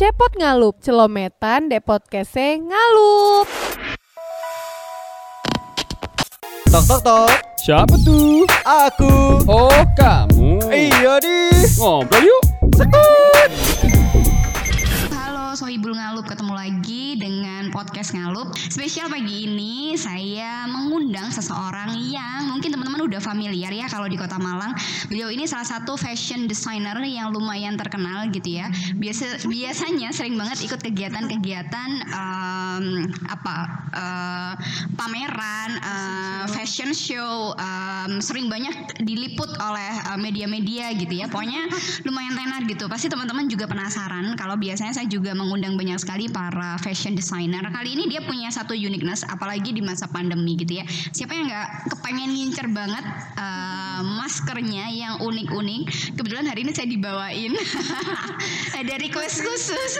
Cepot ngalup, celometan de podcastnya ngalup. Tok tok tok, Siapa tuh? aku. Oh, kamu. Iya di. Ngobrol yuk. Sekut. Sohibul Ngalup, ketemu lagi dengan podcast Ngalup. Spesial pagi ini saya mengundang seseorang yang mungkin teman-teman udah familiar ya kalau di Kota Malang. Beliau ini salah satu fashion designer yang lumayan terkenal gitu ya. Biasa biasanya sering banget ikut kegiatan-kegiatan em, apa eh, pameran, eh, fashion show, em, sering banyak diliput oleh eh, media-media gitu ya. Pokoknya lumayan tenar gitu. Pasti teman-teman juga penasaran kalau biasanya saya juga mengundang banyak sekali para fashion designer. Kali ini dia punya satu uniqueness apalagi di masa pandemi gitu ya. Siapa yang nggak kepengen ngincer banget eh, maskernya yang unik-unik. Kebetulan hari ini saya dibawain ada request khusus.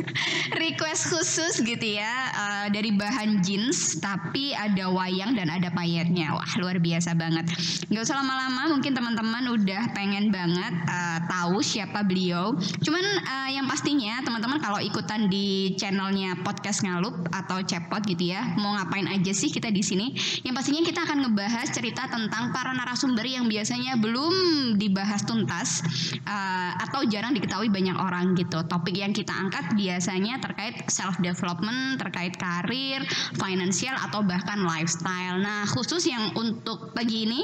request khusus gitu ya eh, dari bahan jeans tapi ada wayang dan ada payetnya. Wah, luar biasa banget. Nggak usah lama-lama, mungkin teman-teman udah pengen banget eh, tahu siapa beliau. Cuman eh, yang pastinya teman-teman kalau ikutan di channelnya podcast ngalup atau cepot gitu ya, mau ngapain aja sih kita di sini? Yang pastinya kita akan ngebahas cerita tentang para narasumber yang biasanya belum dibahas tuntas eh, atau jarang diketahui banyak orang gitu. Topik yang kita angkat biasanya terkait self development, terkait karir, finansial atau bahkan lifestyle. Nah, khusus yang untuk pagi ini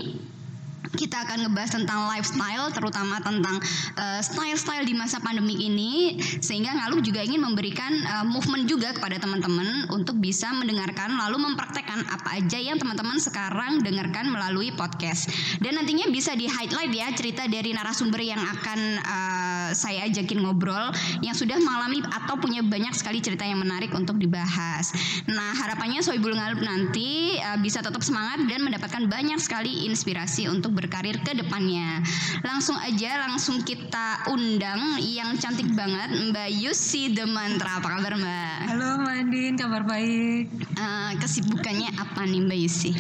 kita akan ngebahas tentang lifestyle terutama tentang uh, style-style di masa pandemi ini sehingga Ngalup juga ingin memberikan uh, movement juga kepada teman-teman untuk bisa mendengarkan lalu mempraktekkan apa aja yang teman-teman sekarang dengarkan melalui podcast dan nantinya bisa di highlight ya cerita dari narasumber yang akan uh, saya ajakin ngobrol yang sudah mengalami atau punya banyak sekali cerita yang menarik untuk dibahas. Nah harapannya Soibul Ngalup nanti uh, bisa tetap semangat dan mendapatkan banyak sekali inspirasi untuk berkarir ke depannya. Langsung aja langsung kita undang yang cantik banget Mbak Yusi The Mantra. Apa kabar Mbak? Halo Mbak Andin, kabar baik. Eh, kesibukannya apa nih Mbak Yusi?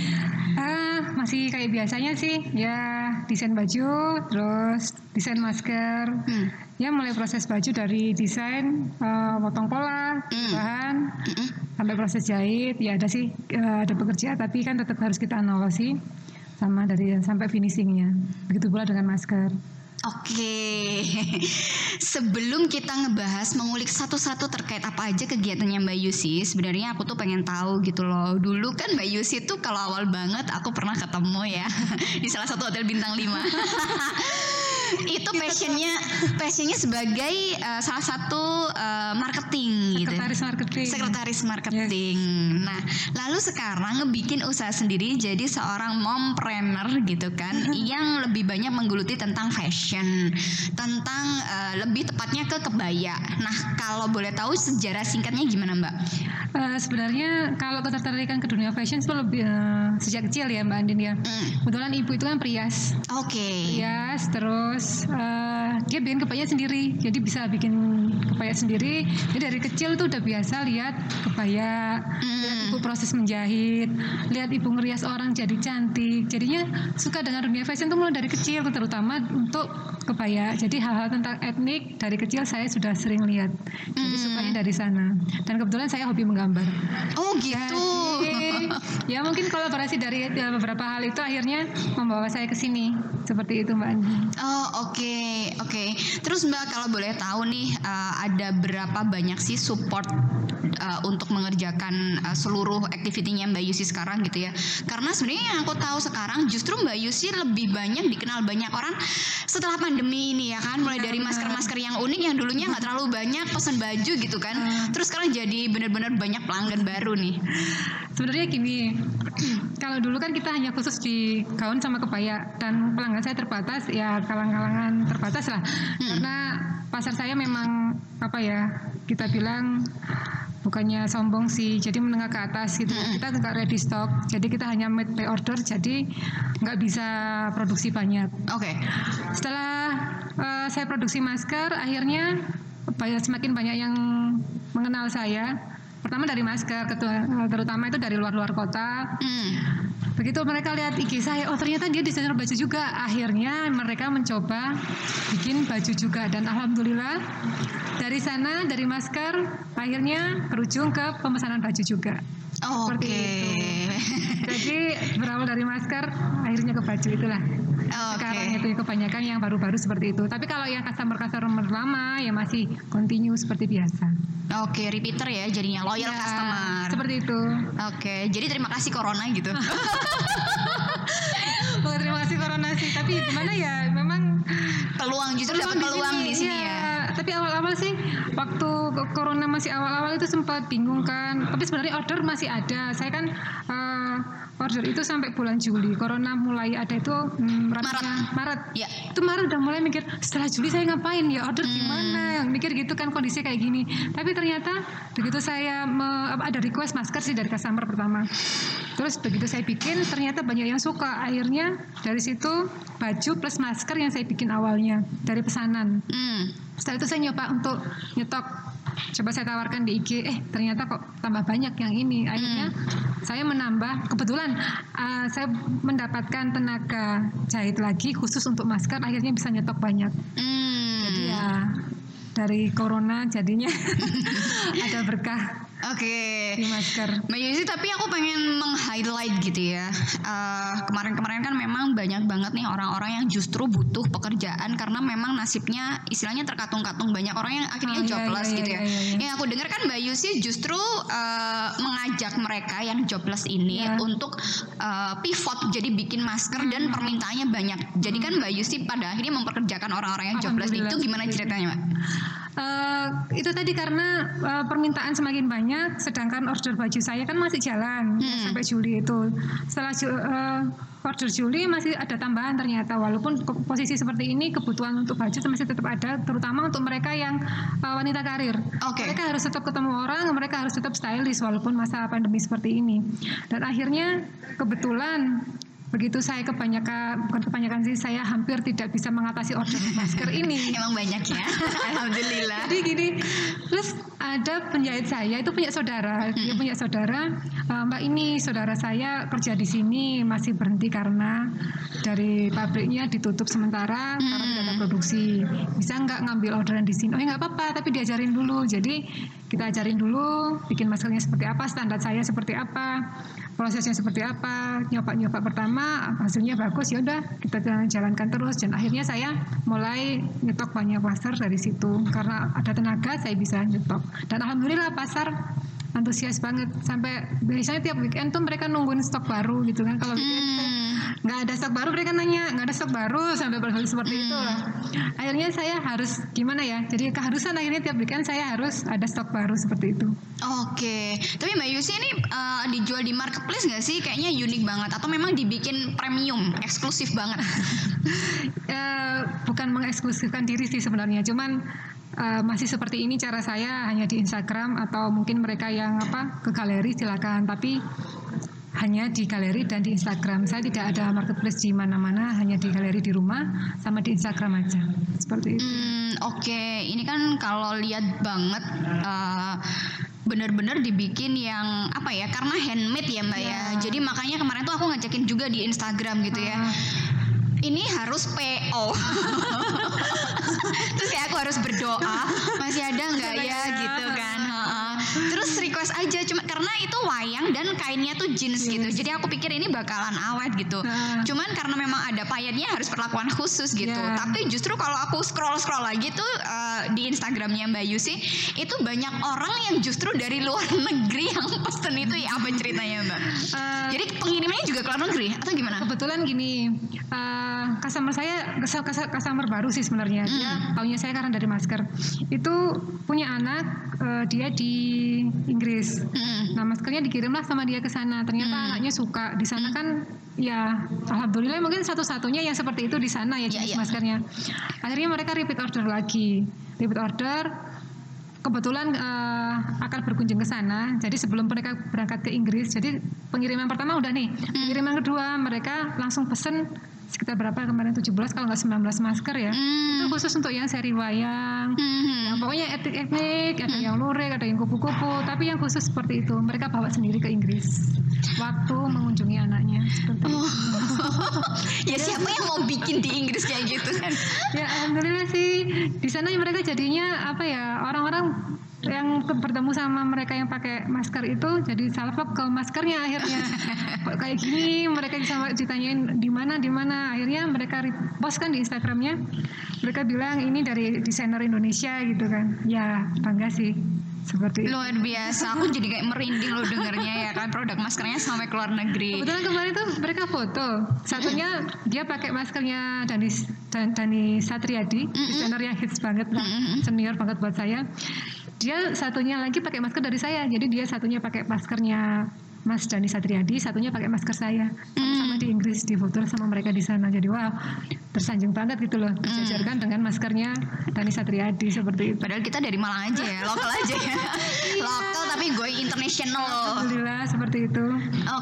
Ah, masih kayak biasanya sih, ya desain baju, terus desain masker. Hmm. Ya mulai proses baju dari desain, eh, potong pola, Hmm. bahan, Mm-mm. sampai proses jahit. Ya ada sih, ada pekerja, tapi kan tetap harus kita analisis sama dari sampai finishingnya. Begitu pula dengan masker. Oke, sebelum kita ngebahas mengulik satu-satu terkait apa aja kegiatannya Mbak Yusi, sebenarnya aku tuh pengen tahu gitu loh. Dulu kan Mbak Yusi tuh kalau awal banget aku pernah ketemu ya di salah satu hotel bintang 5 itu passionnya passionnya sebagai uh, salah satu uh, marketing gitu. Sekretaris marketing. Sekretaris marketing. Nah, lalu sekarang ngebikin usaha sendiri jadi seorang mompreneur gitu kan yang lebih banyak menggeluti tentang fashion, tentang eh, lebih tepatnya ke kebaya. Nah, kalau boleh tahu sejarah singkatnya gimana, Mbak? Eh, sebenarnya kalau ketertarikan ke dunia fashion itu lebih eh, sejak kecil ya Mbak Andin ya. Hmm, Kebetulan ibu itu kan perias. Oke. Yes, terus eh, dia bikin kebaya sendiri, jadi bisa bikin kebaya sendiri. Dia dari kecil tuh udah biasa lihat kebaya, lihat Hmm. ibu proses menjahit, lihat ibu ngerias orang jadi cantik. Jadinya suka dengan dunia fashion tuh mulai dari kecil, terutama untuk kebaya. Jadi hal-hal tentang etnik dari kecil saya sudah sering lihat. Jadi Hmm. sukanya dari sana. Dan kebetulan saya hobi menggambar. Oh, gitu. Jadi, ya mungkin kolaborasi dari ya, beberapa hal itu akhirnya membawa saya ke sini. Seperti itu Mbak Andi. Oh oke oke. Terus Mbak kalau boleh tahu nih uh, ada berapa banyak sih support uh, untuk mengerjakan uh, seluruh aktivitinya Mbak Yusi sekarang gitu ya? Karena sebenarnya yang aku tahu sekarang justru Mbak Yusi lebih banyak dikenal banyak orang setelah pandemi ini ya kan. Mulai dari masker-masker yang unik yang dulunya nggak terlalu banyak pesan baju gitu kan. Terus sekarang jadi benar-benar banyak pelanggan baru nih. Sebenarnya gini, kalau dulu kan kita hanya khusus di gaun sama kebaya dan pelanggan saya terbatas, ya kalang-kalangan terbatas lah. Karena pasar saya memang apa ya, kita bilang bukannya sombong sih, jadi menengah ke atas gitu. Kita nggak ready stock, jadi kita hanya made by order, jadi nggak bisa produksi banyak. Oke. Setelah eh, saya produksi masker, akhirnya banyak semakin banyak yang mengenal saya pertama dari masker, ketua- terutama itu dari luar-luar kota. Hmm. Begitu mereka lihat IG saya, oh ternyata dia desainer baju juga. Akhirnya mereka mencoba bikin baju juga dan alhamdulillah dari sana dari masker akhirnya berujung ke pemesanan baju juga. Oke. Seperti Jadi berawal dari masker akhirnya ke baju itulah. Oke. Sekarang itu kebanyakan yang baru-baru seperti itu. Tapi kalau yang customer-customer lama ya masih continue seperti biasa. Oke, repeater ya jadinya loyal Ya, customer. Seperti itu. Oke, jadi terima kasih corona gitu. Oh, terima kasih Corona sih. Tapi gimana ya, memang peluang justru dapat peluang di sini Iya, ya. Tapi awal-awal sih waktu corona masih awal-awal itu sempat bingung kan. Tapi sebenarnya order masih ada. Saya kan eh, order itu sampai bulan Juli. Corona mulai ada itu hmm, Maret. Maret. Ya. Itu Maret udah mulai mikir setelah Juli saya ngapain ya order Hmm. gimana? Mikir gitu kan kondisi kayak gini. Tapi ternyata begitu saya me- ada request masker sih dari customer pertama. Terus begitu saya bikin ternyata banyak yang suka. Akhirnya dari situ baju plus masker yang saya bikin awalnya dari pesanan. Hmm. Setelah itu saya nyoba untuk nyetok. Coba saya tawarkan di IG, eh ternyata kok tambah banyak yang ini. Akhirnya saya menambah, kebetulan uh, saya mendapatkan tenaga jahit lagi khusus untuk masker. Akhirnya bisa nyetok banyak. Hmm. Jadi ya dari corona jadinya ada berkah Oke. di masker. Mbak Yusi, tapi aku pengen meng-highlight gitu ya. Eh, Kemarin-kemarin kan memang banyak banget nih orang-orang yang justru butuh pekerjaan karena memang nasibnya istilahnya terkatung-katung banyak orang yang akhirnya Oh, iya, jobless iya, gitu iya, ya. iya, iya. Yang aku dengar kan Mbak Yusi justru eh, mengajak mereka yang jobless ini Iya. untuk eh, pivot jadi bikin masker Hmm. dan permintaannya banyak. Jadi kan Mbak Yusi pada akhirnya mempekerjakan orang-orang yang jobless itu gimana ceritanya, Mbak? Eh, itu tadi karena eh, permintaan semakin banyak, sedangkan order baju saya kan masih jalan Hmm. sampai Juli itu. Setelah eh, order Juli masih ada tambahan ternyata, walaupun posisi seperti ini kebutuhan untuk baju masih tetap ada, terutama untuk mereka yang eh, wanita karir. Oke. Mereka harus tetap ketemu orang, mereka harus tetap stylish walaupun masa pandemi seperti ini. Dan akhirnya kebetulan begitu saya kebanyakan bukan kebanyakan sih saya hampir tidak bisa mengatasi order masker ini. Emang banyak ya. Alhamdulillah. Jadi gini, terus ada penjahit saya itu punya saudara, dia punya saudara, "Eh, Mbak ini saudara saya kerja di sini masih berhenti karena dari pabriknya ditutup sementara karena tidak ada produksi. Bisa nggak ngambil orderan di sini? Oh ya nggak apa-apa, tapi diajarin dulu. Jadi kita ajarin dulu, bikin maskernya seperti apa, standar saya seperti apa, prosesnya seperti apa, nyoba-nyoba pertama hasilnya bagus ya udah kita jalankan terus. Dan akhirnya saya mulai nyetok banyak pasar dari situ. Karena ada tenaga saya bisa nyetok. Dan alhamdulillah pasar antusias banget. Sampai biasanya tiap weekend tuh mereka nungguin stok baru gitu kan. Kalau weekend Hmm. Nggak ada stok baru mereka nanya. Nggak ada stok baru sampai berhal seperti itu lah. Akhirnya saya harus gimana ya? Jadi keharusan akhirnya tiap weekend saya harus ada stok baru seperti itu. Oke, tapi Mbak Yusi ini eh, dijual di marketplace nggak sih? Kayaknya unik banget. Atau memang dibikin premium, eksklusif banget? Eh, bukan mengeksklusifkan diri sih sebenarnya, cuman eh, masih seperti ini cara saya hanya di Instagram atau mungkin mereka yang apa ke galeri silakan, tapi hanya di galeri dan di Instagram. Saya tidak ada marketplace di mana-mana, hanya di galeri di rumah sama di Instagram aja. Seperti itu. Hmm, Oke, ini kan kalau lihat banget eh, bener-bener dibikin yang apa ya? Karena handmade ya Mbak ya. Ya. Jadi makanya kemarin tuh aku ngajakin juga di Instagram gitu ya. Ah. Ini harus PO. Terus kayak aku harus berdoa, masih ada nggak ya ya. gitu request aja cuma karena itu wayang dan kainnya tuh jeans gitu. Jadi aku pikir ini bakalan awet gitu. Nah. Cuman karena memang ada payetnya harus perlakuan khusus gitu. Ya. Tapi justru kalau aku scroll scroll lagi tuh eh, di Instagramnya Mbak Yusi itu banyak orang yang justru dari luar negeri yang pesen itu ya apa ceritanya Mbak? Eh, Jadi pengirimannya juga ke luar negeri atau gimana? Kebetulan gini, eh, customer saya customer baru sih sebenarnya. Dia taunya saya karena dari masker. Itu punya anak, eh, dia di Inggris. Mm-mm. Nah maskernya dikirimlah sama dia ke sana. Ternyata Hmm. anaknya suka. Di sana kan ya alhamdulillah mungkin satu-satunya yang seperti itu di sana ya jenis iya. maskernya. Akhirnya mereka repeat order lagi. Repeat order kebetulan eh, akan berkunjung ke sana. Jadi sebelum mereka berangkat ke Inggris, jadi pengiriman pertama udah nih. Pengiriman kedua mereka langsung pesen sekitar berapa kemarin 17 kalau nggak 19 masker ya. Hmm. Itu khusus untuk yang seri wayang, Mhm. yang pokoknya etnik-etnik ada yang lurik ada yang kupu-kupu tapi yang khusus seperti itu mereka bawa sendiri ke Inggris waktu mengunjungi anaknya seperti itu. ya siapa yang mau bikin di Inggris kayak gitu kan? ya alhamdulillah sih di sana mereka jadinya apa ya orang-orang yang bertemu sama mereka yang pakai masker itu jadi salvok ke maskernya akhirnya. Kayak gini mereka sama ditanyain di mana di mana. Akhirnya mereka repost kan di Instagramnya. Mereka bilang ini dari desainer Indonesia gitu kan. Ya bangga sih. Seperti itu. Luar biasa, aku jadi kayak merinding loh dengernya ya kan. Produk maskernya sampai ke luar negeri. Kebetulan kemarin tuh mereka foto. Satunya dia pakai maskernya Dani Dan- Dani Satriadi, desainer yang hits banget lah, senior banget buat saya. Dia satunya lagi pakai masker dari saya. Jadi dia satunya pakai maskernya Mas Dani Satriadi, satunya pakai masker saya. Sama-sama di Inggris di foto sama mereka di sana. Jadi wow, tersanjung banget gitu loh. Disejarkan dengan maskernya Dani Satriadi seperti itu. Padahal kita dari Malang aja ya, lokal aja ya. lokal tapi going international loh. Alhamdulillah seperti itu.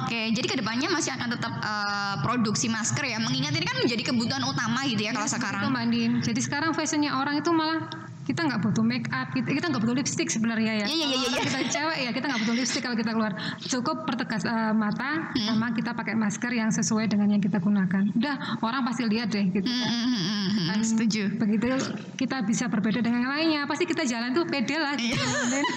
Oke, jadi ke depannya masih akan tetap eh, produksi masker ya. Mengingat ini kan menjadi kebutuhan utama gitu ya kalau Itu sekarang. Mbak Andin. Jadi sekarang fashionnya orang itu malah kita nggak butuh make up, kita kita nggak butuh lipstick sebenarnya ya. Iya, iya, iya, iya. Kita cewek ya kita nggak butuh lipstick kalau kita keluar. Cukup pertegas eh, mata Hmm. sama kita pakai masker yang sesuai dengan yang kita gunakan. Udah orang pasti lihat deh gitu. Hmm, kan. hmm, hmm, hmm, hmm, Dan setuju. Begitu kita bisa berbeda dengan yang lainnya. Pasti kita jalan tuh pede lah. Gitu. Dan-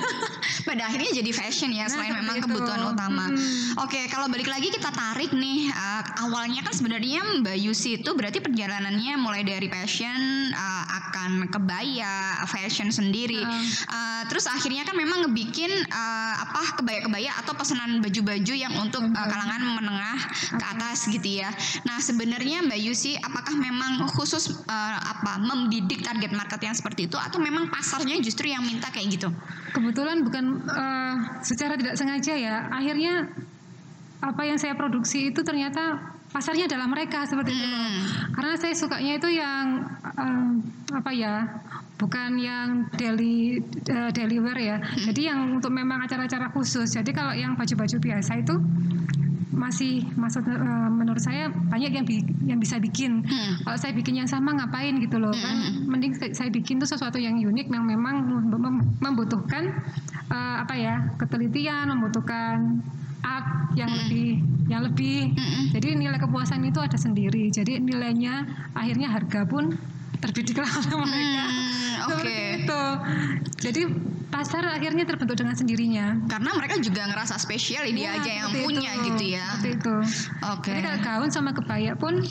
Pada akhirnya jadi fashion ya Nah, selain memang itu. kebutuhan utama. Mm-mm. Oke, kalau balik lagi kita tarik nih eh, awalnya kan sebenarnya Mbak Yusi itu berarti perjalanannya mulai dari fashion eh, akan kebaya, fashion sendiri. Ah. Eh, terus akhirnya kan memang ngebikin eh, apa kebaya-kebaya atau pesanan baju-baju yang untuk eh, kalangan menengah ke atas gitu ya. Nah, sebenarnya Mbak Yusi apakah memang khusus eh, apa membidik target market yang seperti itu atau memang pasarnya justru yang minta kayak gitu? Kebetulan bukan eh, secara tidak sengaja ya. Akhirnya apa yang saya produksi itu ternyata pasarnya adalah mereka seperti itu. Hmm. Karena saya sukanya itu yang eh, apa ya? Bukan yang daily eh, daily wear ya. Hmm. Jadi yang untuk memang acara-acara khusus. Jadi kalau yang baju-baju biasa itu masih maksud eh, menurut saya banyak yang bi- yang bisa bikin. Hmm. Kalau saya bikin yang sama ngapain gitu loh kan? Mending saya- bikin tuh sesuatu yang unik yang memang mem- mem- membutuhkan eh, apa ya ketelitian, membutuhkan art yang lebih yang lebih. Jadi nilai kepuasan itu ada sendiri. Jadi nilainya akhirnya harga pun terdidik lah oleh mereka. Hmm, oke. itu. Jadi pasar akhirnya terbentuk dengan sendirinya. Karena mereka juga ngerasa spesial dia Iya, aja yang punya itu. gitu ya. Seperti itu. Oke. Jadi kalau gaun sama kebaya pun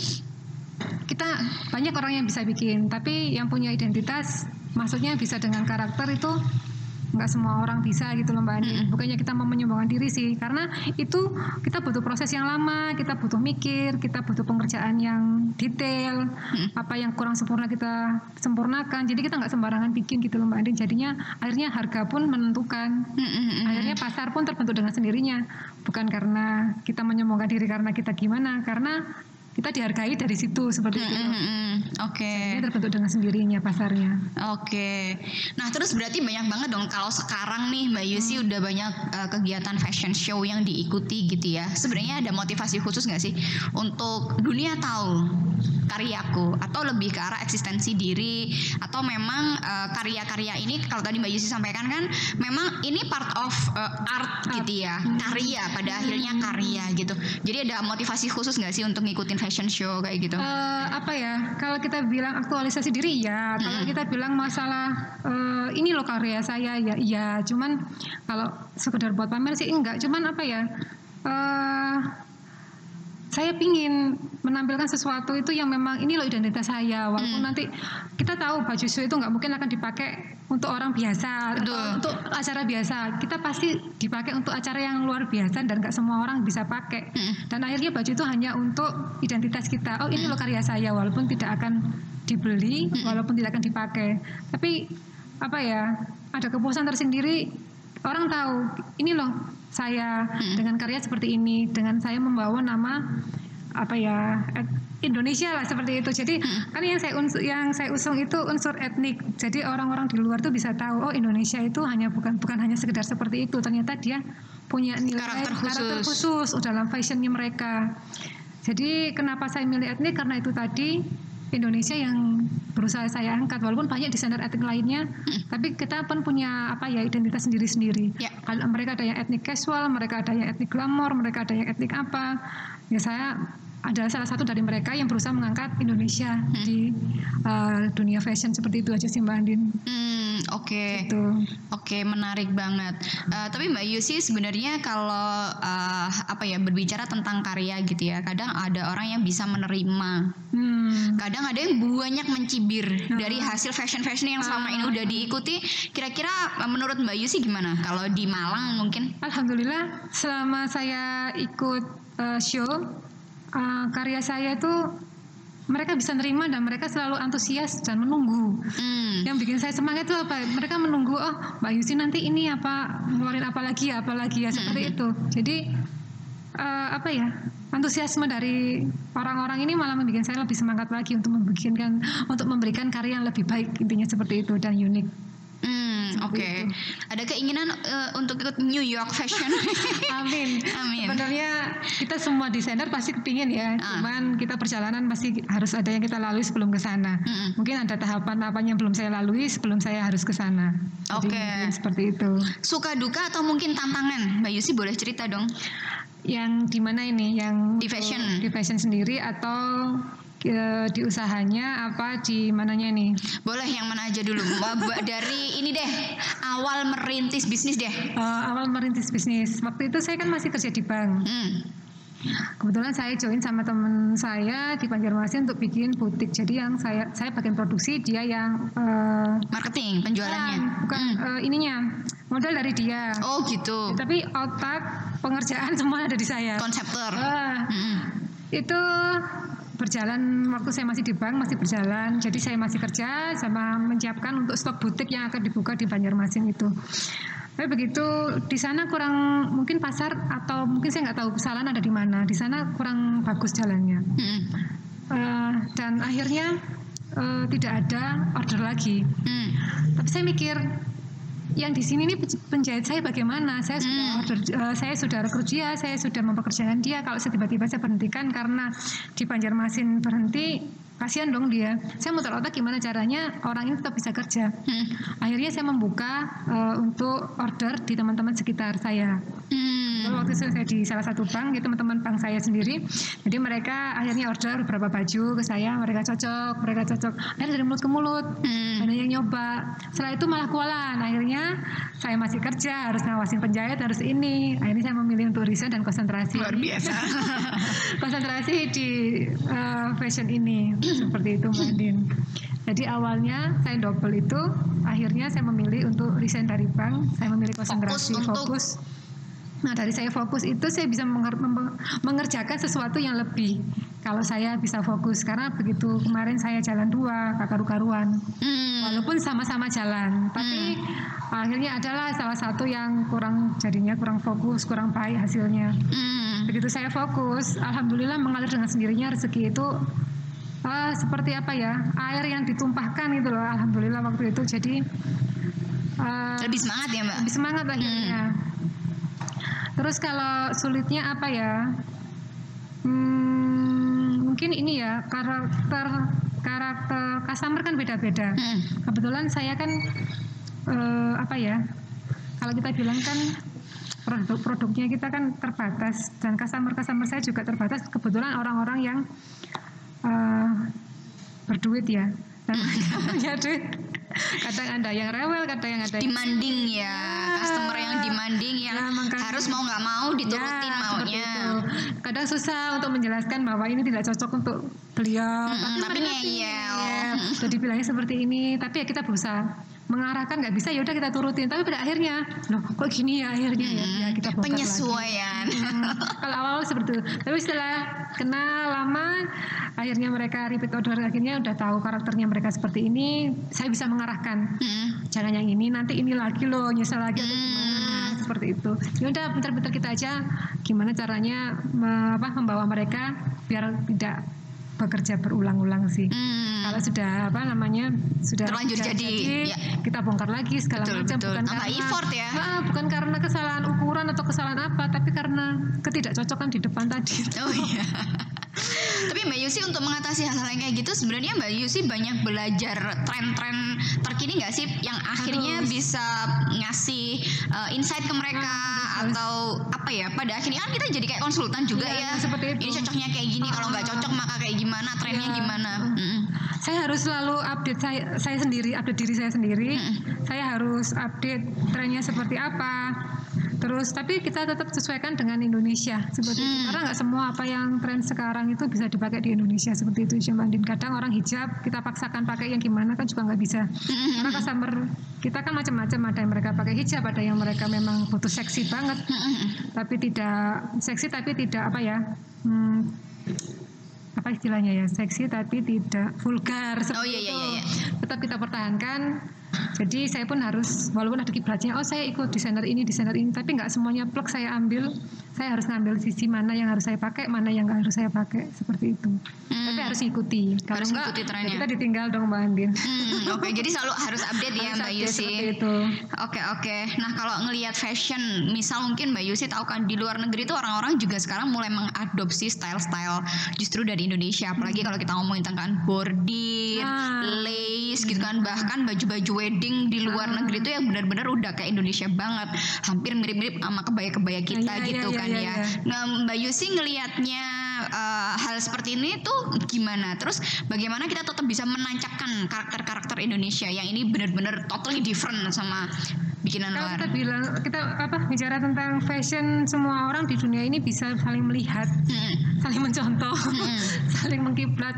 kita banyak orang yang bisa bikin, tapi yang punya identitas, maksudnya bisa dengan karakter itu nggak semua orang bisa gitu loh Mbak Ani. Bukannya kita mau menyombongkan diri sih, karena itu kita butuh proses yang lama, kita butuh mikir, kita butuh pengerjaan yang detail, apa yang kurang sempurna kita sempurnakan. Jadi kita nggak sembarangan bikin gitu loh Mbak Ani. Jadinya akhirnya harga pun menentukan. Mm, mm, mm. Akhirnya pasar pun terbentuk dengan sendirinya, bukan karena kita menyombongkan diri karena kita gimana, karena kita dihargai dari situ seperti itu. Mm, mm, mm. Oke. Ini terbentuk dengan sendirinya pasarnya. Oke. Nah, terus berarti banyak banget dong kalau sekarang nih Mbak Yusi Hmm. udah banyak uh, kegiatan fashion show yang diikuti gitu ya. Sebenarnya ada motivasi khusus nggak sih untuk dunia tahu karyaku atau lebih ke arah eksistensi diri atau memang uh, karya-karya ini kalau tadi Mbak Yusi sampaikan kan memang ini part of uh, art gitu ya. Karya pada akhirnya karya gitu. Jadi ada motivasi khusus nggak sih untuk ngikutin fashion show kayak gitu? Eh, apa ya? Kalau kita bilang aktualisasi diri ya, kalau kita bilang masalah eh, ini loh karya saya ya, iya. Cuman kalau sekedar buat pamer sih enggak. Cuman apa ya? eh saya pingin menampilkan sesuatu itu yang memang ini loh identitas saya. Walaupun nanti kita tahu baju show itu nggak mungkin akan dipakai untuk orang biasa Betul. atau untuk acara biasa. Kita pasti dipakai untuk acara yang luar biasa dan nggak semua orang bisa pakai. Dan akhirnya baju itu hanya untuk identitas kita. Oh ini loh karya saya. Walaupun tidak akan dibeli walaupun tidak akan dipakai. Tapi apa ya ada kepuasan tersendiri. Orang tahu ini loh saya dengan karya seperti ini dengan saya membawa nama apa ya et- Indonesia lah seperti itu. Jadi kan yang saya yang saya usung itu unsur etnik. Jadi orang-orang di luar tuh bisa tahu oh Indonesia itu hanya bukan bukan hanya sekedar seperti itu. Ternyata dia punya nilai Karakter khusus. khusus oh, dalam fashionnya mereka. Jadi kenapa saya milih etnik? Karena itu tadi Indonesia yang berusaha saya angkat walaupun banyak desainer etnik lainnya tapi kita pun punya apa ya identitas sendiri-sendiri. Kalau mereka ada yang etnik casual mereka ada yang etnik glamor mereka ada yang etnik apa ya saya adalah salah satu dari mereka yang berusaha mengangkat Indonesia di uh, dunia fashion seperti itu aja sih Mbak Andin. Hmm, oke. itu Oke, menarik banget. Eh, tapi Mbak Yusi sebenarnya kalau eh, apa ya berbicara tentang karya gitu ya, kadang ada orang yang bisa menerima, hmm. kadang ada yang banyak mencibir dari hasil fashion fashion yang selama ini udah diikuti. Kira-kira eh, menurut Mbak Yusi gimana? Kalau di Malang mungkin? Alhamdulillah selama saya ikut uh, show uh, karya saya itu mereka bisa nerima dan mereka selalu antusias dan menunggu. Hmm. Yang bikin saya semangat itu apa? Mereka menunggu oh Mbak Yusi nanti ini apa ngeluarin apa lagi ya apa lagi ya seperti itu. Jadi uh, apa ya antusiasme dari orang-orang ini malah membuat saya lebih semangat lagi untuk membikinkan untuk memberikan karya yang lebih baik intinya seperti itu dan unik. Hmm, oke. Ada keinginan eh, untuk ikut New York Fashion? Amin. Amin. Sebenarnya kita semua desainer pasti kepingin ya. Ah. Cuman kita perjalanan pasti harus ada yang kita lalui sebelum ke sana. Mm-mm. Mungkin ada tahapan apa yang belum saya lalui sebelum saya harus ke sana. Oke. mungkin seperti itu. Suka duka atau mungkin tantangan? Mbak Yusi boleh cerita dong. Yang di mana ini? Yang Di fashion. di fashion sendiri atau di usahanya apa di mananya nih? Boleh yang mana aja dulu. Dari ini deh, awal merintis bisnis deh. Eh, awal merintis bisnis. Waktu itu saya kan masih kerja di bank. Hmm. Kebetulan saya join sama teman saya di Banjarmasin untuk bikin butik. Jadi yang saya saya bagian produksi, dia yang eh, Marketing, penjualannya. bukan, bukan Hmm. eh, ininya modal dari dia. Oh gitu. Tapi otak pengerjaan semua ada di saya. Konseptor. Ah, Hmm. itu berjalan waktu saya masih di bank masih berjalan. Jadi saya masih kerja sama menyiapkan untuk stok butik yang akan dibuka di Banjarmasin itu. Tapi begitu di sana kurang mungkin pasar atau mungkin saya nggak tahu kesalahan ada di mana. Di sana kurang bagus jalannya. Hmm. Eh, dan akhirnya eh, tidak ada order lagi. Hmm. Tapi saya mikir yang di sini ini penjahit saya bagaimana? Saya sudah Hmm. order, eh, saya sudah rekrut dia, saya sudah mempekerjakan dia. Kalau tiba-tiba saya berhentikan karena di Banjarmasin berhenti, kasihan dong dia. Saya muter otak gimana caranya orang ini tetap bisa kerja. Hmm. Akhirnya saya membuka eh, untuk order di teman-teman sekitar saya. Hmm. Lalu waktu itu saya di salah satu bank, itu teman-teman bank saya sendiri. Jadi mereka akhirnya order beberapa baju ke saya, mereka cocok, mereka cocok. Akhirnya dari mulut ke mulut, Hmm. ada yang nyoba. Setelah itu malah kualan. Akhirnya saya masih kerja, harus ngawasin penjahit, harus ini. Akhirnya saya memilih untuk resign dan konsentrasi. Luar biasa. konsentrasi di eh, fashion ini seperti itu Mbak Din. Jadi awalnya saya double itu, akhirnya saya memilih untuk resign dari bank, saya memilih konsentrasi Fokus untuk- fokus. Nah dari saya fokus itu saya bisa mengerjakan sesuatu yang lebih. Kalau saya bisa fokus karena begitu kemarin saya jalan dua kata karuan Hmm. walaupun sama-sama jalan, tapi akhirnya adalah salah satu yang kurang jadinya kurang fokus, kurang baik hasilnya Hmm. begitu saya fokus, alhamdulillah mengalir dengan sendirinya rezeki itu ah, seperti apa ya air yang ditumpahkan gitu loh, alhamdulillah waktu itu jadi ah, Lebih semangat ya Mbak. lebih semangat akhirnya. Terus kalau sulitnya apa ya? Hmm, mungkin ini ya karakter karakter customer kan beda-beda. Hmm. Kebetulan saya kan eh, apa ya? Kalau kita bilang kan produk-produknya kita kan terbatas dan customer-customer saya juga terbatas. Kebetulan orang-orang yang eh, berduit ya. Punya duit. Kadang ada yang rewel, kadang yang ada yang Demanding ya, customer yang demanding yang Ya, makanya. harus mau nggak mau diturutin Ya, maunya. itu. Kadang susah untuk menjelaskan bahwa ini tidak cocok untuk beliau. Mm-mm, tapi mereka ngeyel. ya. Jadi bilangnya seperti ini, tapi ya kita berusaha mengarahkan nggak bisa ya udah kita turutin tapi pada akhirnya loh kok gini ya akhirnya ya, ya kita lagi. Penyesuaian. Hmm, kalau awal seperti itu tapi setelah kenal lama akhirnya mereka repeat order akhirnya udah tahu karakternya mereka seperti ini saya bisa mengarahkan Hmm. jangan yang ini nanti ini lagi loh nyesel lagi Hmm. gimana seperti itu ya udah bentar-bentar kita aja gimana caranya me- apa, membawa mereka biar tidak bekerja berulang-ulang sih Hmm. kalau sudah apa namanya sudah Terlanjur sudah jadi, ya. kita bongkar lagi segala Betul, macam betul. bukan Tambah karena effort ya. Ah, bukan karena kesalahan ukuran atau kesalahan apa tapi karena ketidakcocokan di depan tadi Oh iya. Tapi Mbak Yusi untuk mengatasi hal-hal yang kayak gitu sebenarnya Mbak Yusi banyak belajar tren-tren terkini nggak sih yang akhirnya Harus. bisa ngasih uh, insight ke mereka Ah, harus. atau apa ya? Pada akhirnya kan kita jadi kayak konsultan juga Iya, ya. iya, seperti itu. Ini cocoknya kayak gini, kalau nggak cocok maka kayak gimana, trennya Iya. gimana. Mm-mm. Saya harus selalu update saya saya sendiri update diri saya sendiri. Saya harus update trennya seperti apa. Terus tapi kita tetap sesuaikan dengan Indonesia seperti itu. Hmm. karena nggak semua apa yang tren sekarang itu bisa dipakai di Indonesia seperti itu Syamandin kadang orang hijab kita paksakan pakai yang gimana kan juga nggak bisa. Mm-mm. karena customer kita kan macam-macam ada yang mereka pakai hijab ada yang mereka memang butuh seksi banget. Mm-mm. tapi tidak seksi tapi tidak apa ya hmm, apa istilahnya ya seksi tapi tidak vulgar Oh iya iya iya. iya. tetap kita pertahankan jadi saya pun harus walaupun ada kiblatnya oh saya ikut desainer ini desainer ini tapi nggak semuanya plug saya ambil saya harus ngambil sisi mana yang harus saya pakai mana yang nggak harus saya pakai seperti itu Hmm. tapi harus ngikuti kalau Harus nggak ngikuti trennya. kita ditinggal dong mbak Andin Hmm, Oke, jadi selalu harus update ya Harus Mbak Yusi. Oke oke. Nah kalau ngelihat fashion, misal mungkin Mbak Yusi tahu kan di luar negeri itu orang-orang juga sekarang mulai mengadopsi style-style justru dari Indonesia. Apalagi kalau kita ngomongin tentang bordir, Ah. Lace gitu kan, bahkan baju-baju wedding di luar negeri itu yang benar-benar udah kayak Indonesia banget, hampir mirip-mirip sama kebaya-kebaya kita Iya, gitu iya, kan iya, ya. iya. Nah Mbak Yusi ngelihatnya eh, hal seperti ini tuh gimana? Terus bagaimana kita tetap bisa menancapkan karakter-karakter Indonesia yang ini benar-benar totally different sama bikinan luar? kita bilang kita apa bicara tentang fashion semua orang di dunia ini bisa saling melihat, Hmm. saling mencontoh, Hmm. saling mengkiblat.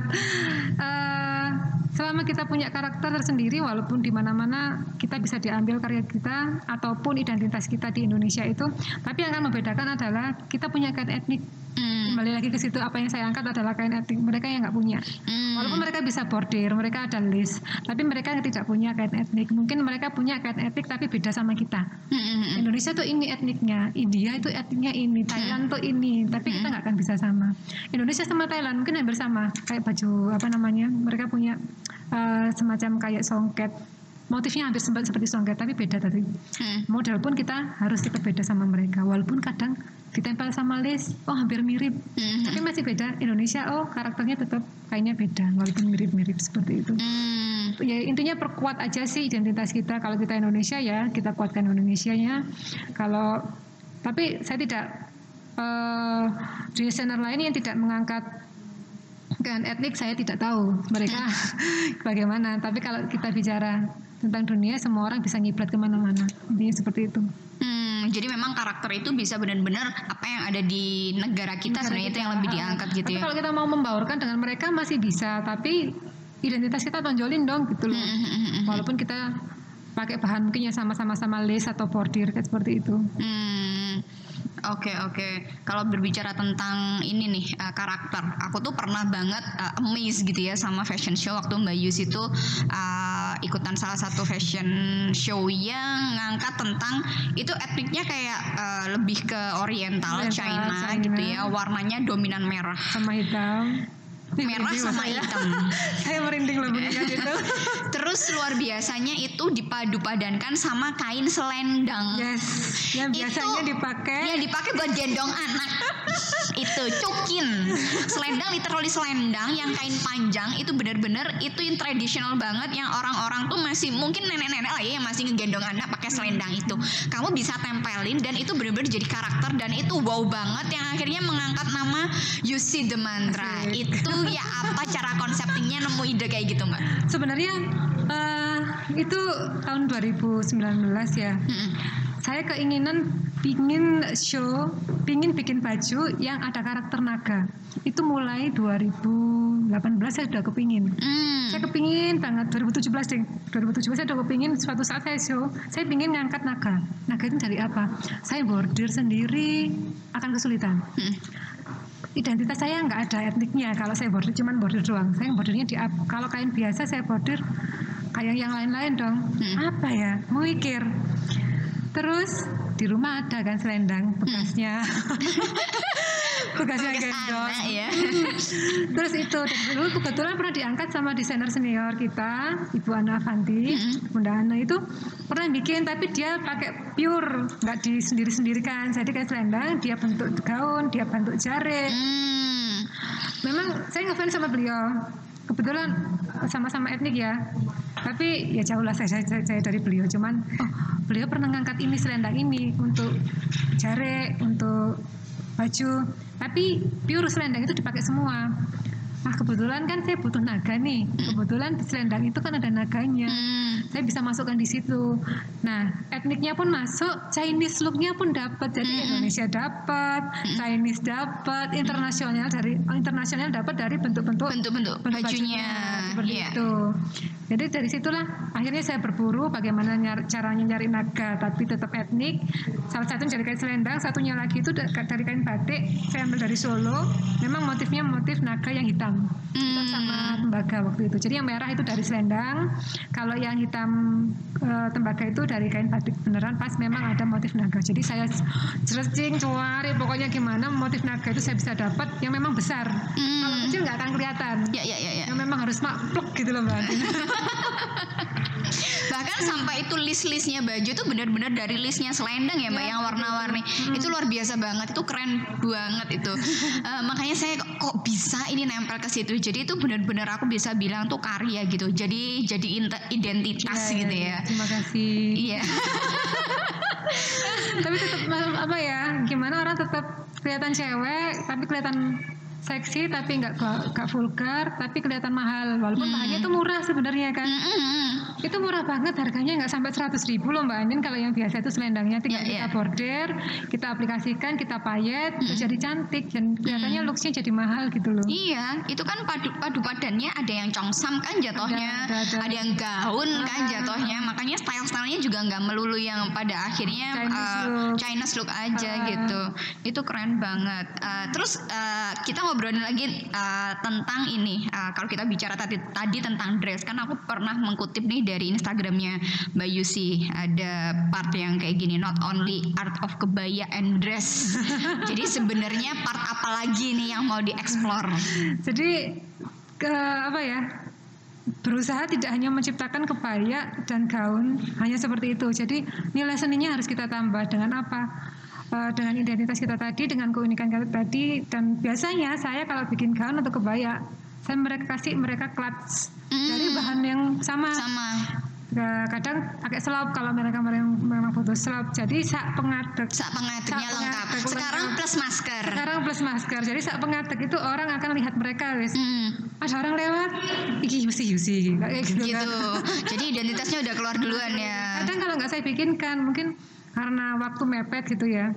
Eh, selama kita punya karakter tersendiri, walaupun di mana-mana kita bisa diambil karya kita ataupun identitas kita di Indonesia itu, tapi yang akan membedakan adalah kita punya kain etnik. Hmm. Kembali lagi ke situ, apa yang saya angkat adalah kain etnik. Mereka yang nggak punya. Hmm. Walaupun mereka bisa bordir, mereka ada list, tapi mereka tidak punya kain etnik. Mungkin mereka punya kain etnik tapi beda sama kita. Hmm, hmm, hmm. Indonesia tuh ini etniknya, India itu etniknya ini, Thailand tuh ini, tapi kita nggak akan bisa sama. Indonesia sama Thailand mungkin hampir sama, kayak baju apa namanya, mereka punya eh, semacam kayak songket, motifnya hampir sempat seperti songket, tapi beda tadi. Hmm. Model pun kita harus tetap beda sama mereka, walaupun kadang ditempel sama lace, oh hampir mirip, Hmm. tapi masih beda. Indonesia, oh karakternya tetap kayaknya beda, walaupun mirip-mirip seperti itu Hmm. ya intinya perkuat aja sih identitas kita kalau kita Indonesia ya kita kuatkan Indonesianya kalau tapi saya tidak eh desainer lain yang tidak mengangkat kan etnik saya tidak tahu mereka bagaimana tapi kalau kita bicara tentang dunia semua orang bisa ngiblat ke mana-mana intinya seperti itu Hmm, jadi memang karakter itu bisa benar-benar apa yang ada di negara kita Negara sebenarnya itu kita. yang lebih diangkat gitu tapi ya. kalau kita mau membaurkan dengan mereka masih bisa tapi identitas kita tonjolin dong gitu loh Hmm, hmm, hmm, walaupun kita pakai bahan mungkin yang sama-sama sama lace atau bordir kayak seperti itu Hmm, oke oke. Kalau berbicara tentang ini nih eh, karakter, aku tuh pernah banget eh, amazed gitu ya sama fashion show waktu Mbak Yus itu eh, ikutan salah satu fashion show yang ngangkat tentang itu etniknya kayak eh, lebih ke Oriental, Oriental, China, China. gitu ya, warnanya dominan merah, sama hitam merah sama hitam. saya merinding loh mengingat itu. Terus luar biasanya itu dipadu-padankan sama kain selendang. yes. Yang Itu biasanya dipakai yang dipakai buat gendong anak. Itu cukin. Selendang literally selendang yang kain panjang itu benar-benar itu yang tradisional banget yang orang-orang tuh masih mungkin nenek-nenek lah ya yang masih ngegendong anak pakai selendang itu. Kamu bisa tempelin dan itu benar-benar jadi karakter dan itu wow banget yang akhirnya mengangkat nama Yusi the Mantra. Asik. itu ya apa cara konseptingnya nemu ide kayak gitu mbak? Sebenarnya eh, itu tahun 2019 ya. Mm-mm. saya keinginan pingin show pingin bikin baju yang ada karakter naga. Itu mulai 2018 saya sudah kepingin. Hmm. saya kepingin banget. 2017 deh. 2017 saya udah kepingin suatu saat saya show saya pingin ngangkat naga. Naga itu dari apa? Saya bordir sendiri akan kesulitan. Mm. Identitas saya nggak ada etniknya. Kalau saya bordir cuman bordir doang. Saya bordirnya di kalau kain biasa saya bordir kayak yang lain-lain dong. Hmm. apa ya? Mau mikir terus di rumah ada kan selendang bekasnya bekasnya Bekas gendong ya Terus itu dulu kebetulan pernah diangkat sama desainer senior kita, Ibu Ana Avanti, Mm-mm. Bunda Ana itu pernah bikin tapi dia pakai pure, nggak di sendiri-sendirikan. Jadi kayak selendang, dia bentuk gaun, dia bentuk jarik. Hmm. memang saya ngefans sama beliau kebetulan sama-sama etnik ya tapi ya jauh lah saya, saya, saya dari beliau cuman oh beliau pernah ngangkat ini selendang ini untuk jare untuk baju tapi pure selendang itu dipakai semua ah kebetulan kan saya butuh naga nih kebetulan di selendang itu kan ada naganya Hmm. saya bisa masukkan di situ. Nah, etniknya pun masuk, Chinese looknya pun dapat. Jadi Indonesia dapat, Chinese dapat, internasional dari internasional dapat dari bentuk-bentuk Bentuk-bentuk bentuk bajunya. seperti Iya. itu. Jadi dari situlah akhirnya saya berburu bagaimana nyar- caranya nyari naga tapi tetap etnik. Salah satu dari kain selendang, satunya lagi itu da- dari kain batik. Saya ambil dari Solo. Memang motifnya motif naga yang hitam. Hitam Hmm. sama tembaga waktu itu. Jadi yang merah itu dari selendang. Kalau yang hitam eh, tembaga itu dari kain batik beneran pas memang ada motif naga. Jadi saya searching, cari pokoknya gimana motif naga itu saya bisa dapat yang memang besar. Hmm. Kecil nggak akan kelihatan. Ya ya ya ya. Yang memang harus makluk gitu loh mbak. Bahkan sampai itu list-listnya baju tuh benar-benar dari listnya selendang ya mbak Ya, yang warna-warni. Itu luar biasa banget. Itu keren banget itu. Eh, makanya saya kok, bisa ini nempel ke situ. Jadi itu benar-benar aku bisa bilang tuh karya gitu. Jadi jadi identitas Iya, gitu iya, ya. Terima kasih. Iya. tapi tetap apa ya? Gimana orang tetap kelihatan cewek tapi kelihatan seksi tapi nggak nggak vulgar tapi kelihatan mahal walaupun Hmm. bahannya itu murah sebenarnya kan Mm-mm. itu murah banget harganya nggak sampai 100 ribu loh mbak Andin kalau yang biasa itu selendangnya tinggal Iya, kita iya. bordir kita aplikasikan kita payet terus jadi cantik dan kelihatannya looksnya jadi mahal gitu loh Iya, itu kan padu padu padannya ada yang congsam kan jatuhnya, Ada, ada, ada. yang gaun kan Ah. jatuhnya. Makanya style-stylenya juga nggak melulu yang pada akhirnya Chinese uh, look. Chinese look aja Ah. gitu. Itu keren banget. Uh, terus uh, kita ngobrolin lagi uh, tentang ini. Uh, kalau kita bicara tadi tadi tentang dress kan aku pernah mengkutip nih dari Instagramnya Mbak Yusi ada part yang kayak gini not only art of kebaya and dress. Jadi sebenarnya part apa lagi nih yang mau dieksplor? jadi ke apa ya berusaha tidak hanya menciptakan kebaya dan gaun hanya seperti itu jadi nilai seninya harus kita tambah dengan apa Eh, dengan identitas kita tadi dengan keunikan kita tadi dan biasanya saya kalau bikin gaun atau kebaya saya mereka kasih mereka clutch dari Hmm. bahan yang sama. Sama. Eh, kadang pakai selop kalau mereka memang butuh selop jadi sak pengadek sak pengaduknya Sak lengkap. pengaduk sekarang plus masker. Sekarang plus masker. Jadi sak pengadek itu orang akan lihat mereka wis. Hmm, ada orang lewat iki mesti Yusi kayak gitu, gitu. kan. Jadi identitasnya udah keluar duluan ya. Kadang kalau nggak saya bikinkan mungkin karena waktu mepet gitu ya.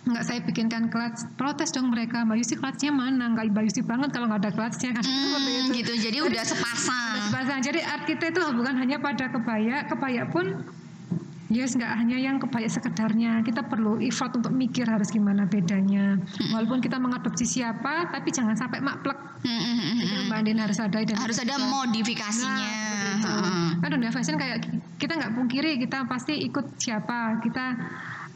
Nggak saya bikinkan clutch protes dong mereka Mbak Yusi clutchnya mana? Nggak Mbak Yusi banget kalau nggak ada clutchnya kan Hmm, itu. gitu. Jadi udah sepasang. Bahasa- jadi art kita itu bukan hanya pada kebaya kebaya pun Yes, nggak hanya yang kebaya sekedarnya. Kita perlu effort untuk mikir harus gimana bedanya. Walaupun kita mengadopsi siapa, tapi jangan sampai maklek. Hmm, hmm, hmm, hmm. Mbak Andin harus ada harus ada kita. modifikasinya Nah. Heeh. Kan dunia fashion kayak kita nggak pungkiri kita pasti ikut siapa, kita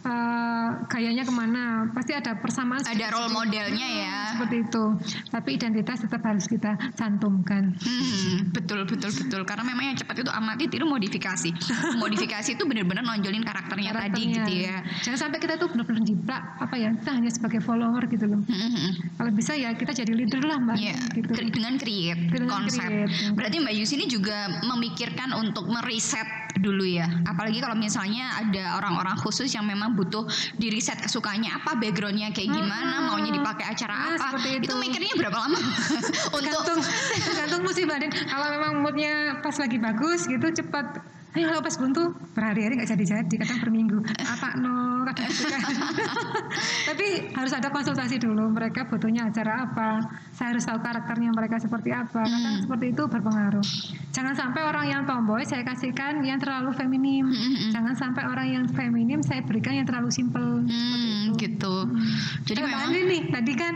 eh, gayanya ke mana, pasti ada persamaan. ada role modelnya ya seperti itu. Tapi identitas tetap harus kita cantumkan. Hmm, betul betul betul karena memang yang cepat itu amati tiru modifikasi modifikasi itu benar-benar nonjolin karakternya, tadi Karakternya. gitu ya Jangan sampai kita tuh benar-benar jiplak apa ya, kita hanya sebagai follower gitu loh. Hmm, hmm, hmm. Kalau bisa ya kita jadi leader lah mbak. Iya, gitu. dengan create Dengan konsep. create. Berarti Mbak Yusi ini juga memikirkan untuk meriset dulu ya. Apalagi kalau misalnya ada orang-orang khusus yang memang butuh diriset sukanya apa, backgroundnya kayak gimana, Hmm. maunya dipakai acara Nah, apa. itu. Itu mikirnya berapa lama? untuk tergantung tergantung musim. Kalau memang moodnya pas lagi bagus gitu cepat. Ayo kalau pas buntu berhari-hari nggak jadi-jadi, kadang per minggu. Apa no, kadang gitu kan. Tapi harus ada konsultasi dulu. Mereka butuhnya acara apa. Saya harus tahu karakternya mereka seperti apa. Kadang Hmm. seperti itu berpengaruh. Jangan sampai orang yang tomboy saya kasihkan yang terlalu feminim. Hmm, Jangan sampai orang yang feminim saya berikan yang terlalu simpel. Hmm, gitu. Jadi Jadi memang nih tadi kan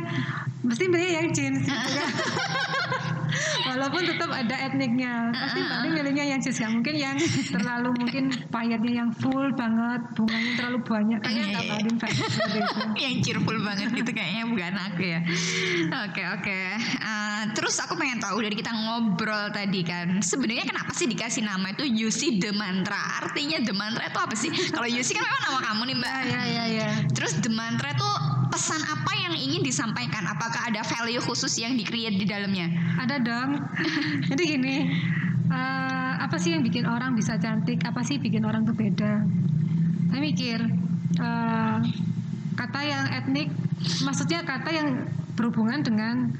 mesti milih yang jeans gitu kan. Walaupun tetap ada etniknya, pasti Mbak Andin milihnya yang jeans nggak mungkin yang terlalu mungkin payetnya yang full banget, bunganya terlalu banyak. Kayaknya Iya, nggak iya. Fashion seperti itu. yang cheerful banget gitu kayaknya bukan aku ya. Oke oke. Eh, terus aku pengen tahu dari kita ngobrol tadi kan, sebenarnya kenapa sih dikasih nama itu Yusi The Mantra? Artinya The Mantra itu apa sih? Kalau Yusi kan memang nama kamu nih mbak. Ya ya ya ya. Terus The Mantra itu pesan apa yang ingin disampaikan? Apakah ada value khusus yang di-create di dalamnya? Ada dong. Jadi gini, eh, apa sih yang bikin orang bisa cantik? Apa sih bikin orang tuh beda? Saya mikir eh, kata yang etnik, maksudnya kata yang berhubungan dengan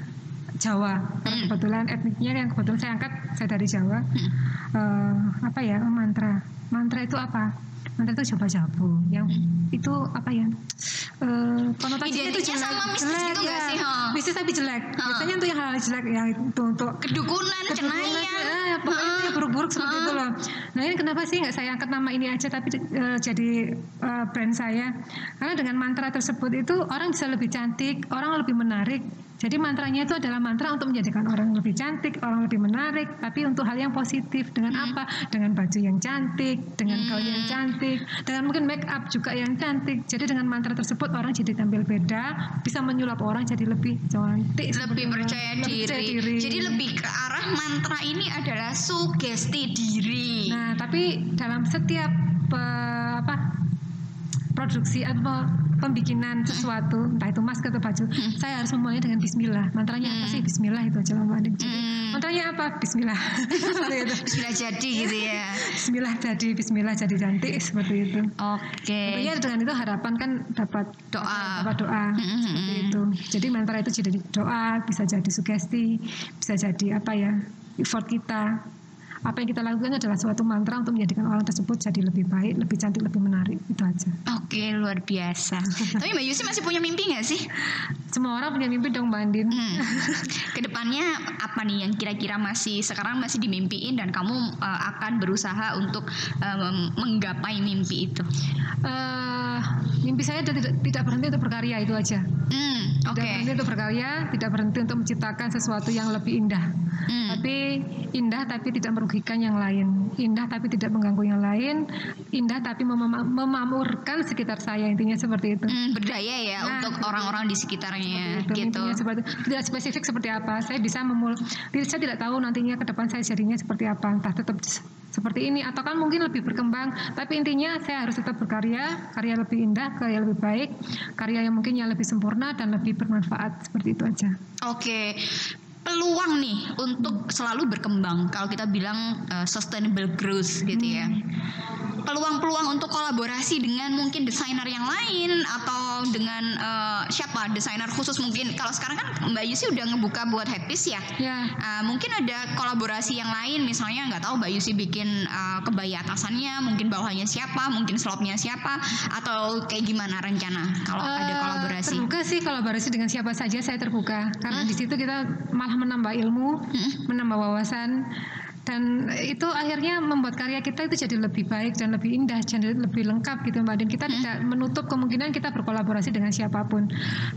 Jawa. Karena Hmm. kebetulan etniknya yang kebetulan saya angkat, saya dari Jawa. Hmm. Eh, apa ya? Mantra. Mantra itu apa? Mantra itu coba jabu. Yang itu apa ya? Eh, konotasinya itu jelek, sama mistis jelek gitu ya. sih, ha? Mistis tapi jelek. Ha. Biasanya untuk yang hal jelek ya itu untuk Kedukunan, kedukunan, cenayang. eh, pokoknya yang buruk-buruk seperti itu loh. Nah ini kenapa sih nggak saya angkat nama ini aja tapi eh, jadi eh, brand saya? Karena dengan mantra tersebut itu orang bisa lebih cantik, orang lebih menarik. Jadi mantranya itu adalah mantra untuk menjadikan orang lebih cantik, orang lebih menarik, tapi untuk hal yang positif. Dengan Hmm. apa? Dengan baju yang cantik, dengan gaun yang cantik, dengan mungkin make up juga yang cantik. Jadi dengan mantra tersebut orang jadi tampil beda, bisa menyulap orang jadi lebih cantik, lebih percaya Lebih diri. percaya diri. Jadi lebih ke arah mantra ini adalah sugesti diri. Nah, tapi dalam setiap pe- apa produksi atau pembikinan sesuatu, entah itu masker atau baju, saya harus memulai dengan Bismillah. Mantranya apa sih? Bismillah itu aja Mbak Adik. Jadi, Hmm. Mantranya apa? Bismillah. itu. Sudah jadi gitu ya. Bismillah jadi, Bismillah jadi cantik seperti itu. Oke. Tentunya dengan itu harapan kan dapat Doa. dapat doa Mm-mm. seperti itu. Jadi mantra itu jadi doa, bisa jadi sugesti, bisa jadi apa ya effort kita. Apa yang kita lakukan adalah suatu mantra untuk menjadikan orang tersebut jadi lebih baik, lebih cantik, lebih menarik. Itu aja. Oke, luar biasa. Tapi Mbak Yusi masih punya mimpi nggak sih? Semua orang punya mimpi dong Mbak Andin. Hmm. Ke depannya apa nih yang kira-kira masih sekarang masih dimimpiin dan kamu uh, akan berusaha untuk um, menggapai mimpi itu? Eh, mimpi saya tidak, tidak berhenti untuk berkarya itu aja. Hmm, Tidak oke. berhenti untuk berkarya, tidak berhenti untuk menciptakan sesuatu yang lebih indah. Hmm. Tapi indah tapi tidak merugikan yang lain. Indah tapi tidak mengganggu yang lain. Indah tapi memamurkan sekitar saya intinya seperti itu. Hmm, berdaya ya Nah, untuk orang-orang di Itu gitu. intinya seperti tidak spesifik seperti apa. Saya bisa memul saya tidak tahu nantinya ke depan saya jadinya seperti apa. Entah tetap seperti ini atau kan mungkin lebih berkembang. Tapi intinya saya harus tetap berkarya, karya lebih indah, karya lebih baik, karya yang mungkin yang lebih sempurna dan lebih bermanfaat seperti itu aja. Oke. Peluang nih untuk selalu berkembang kalau kita bilang uh, sustainable growth gitu ya. Peluang-peluang untuk kolaborasi dengan mungkin desainer yang lain atau dengan uh, siapa desainer khusus mungkin. Kalau sekarang kan Mbak Yusi udah ngebuka buat Happy's ya. Ya. Uh, mungkin ada kolaborasi yang lain misalnya nggak tahu Mbak Yusi bikin uh, kebaya atasannya mungkin bawahnya siapa mungkin slopnya siapa atau kayak gimana rencana kalau ada Eh, kolaborasi Terbuka sih kolaborasi dengan siapa saja saya terbuka karena di situ kita malah menambah ilmu, Hmm. menambah wawasan dan itu akhirnya membuat karya kita itu jadi lebih baik dan lebih indah dan lebih lengkap gitu Mbak Dan kita tidak menutup kemungkinan kita berkolaborasi dengan siapa pun.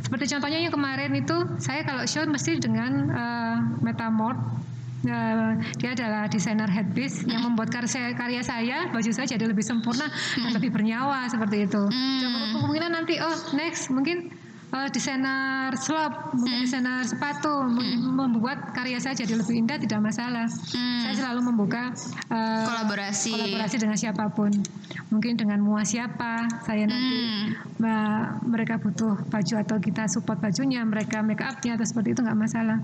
Seperti contohnya yang kemarin itu saya kalau show mesti dengan Metamorph Eh, dia adalah desainer headpiece yang membuat karya, karya saya, baju saya jadi lebih sempurna dan lebih bernyawa seperti itu. Hmm. kemungkinan nanti oh next mungkin eh, desainer slop, mungkin desainer sepatu mem- membuat karya saya jadi lebih indah tidak masalah. Hmm. Saya selalu membuka eh, kolaborasi kolaborasi dengan siapa pun. Mungkin dengan mua siapa saya nanti Hmm. mereka butuh baju atau kita support bajunya, mereka make upnya atau seperti itu nggak masalah.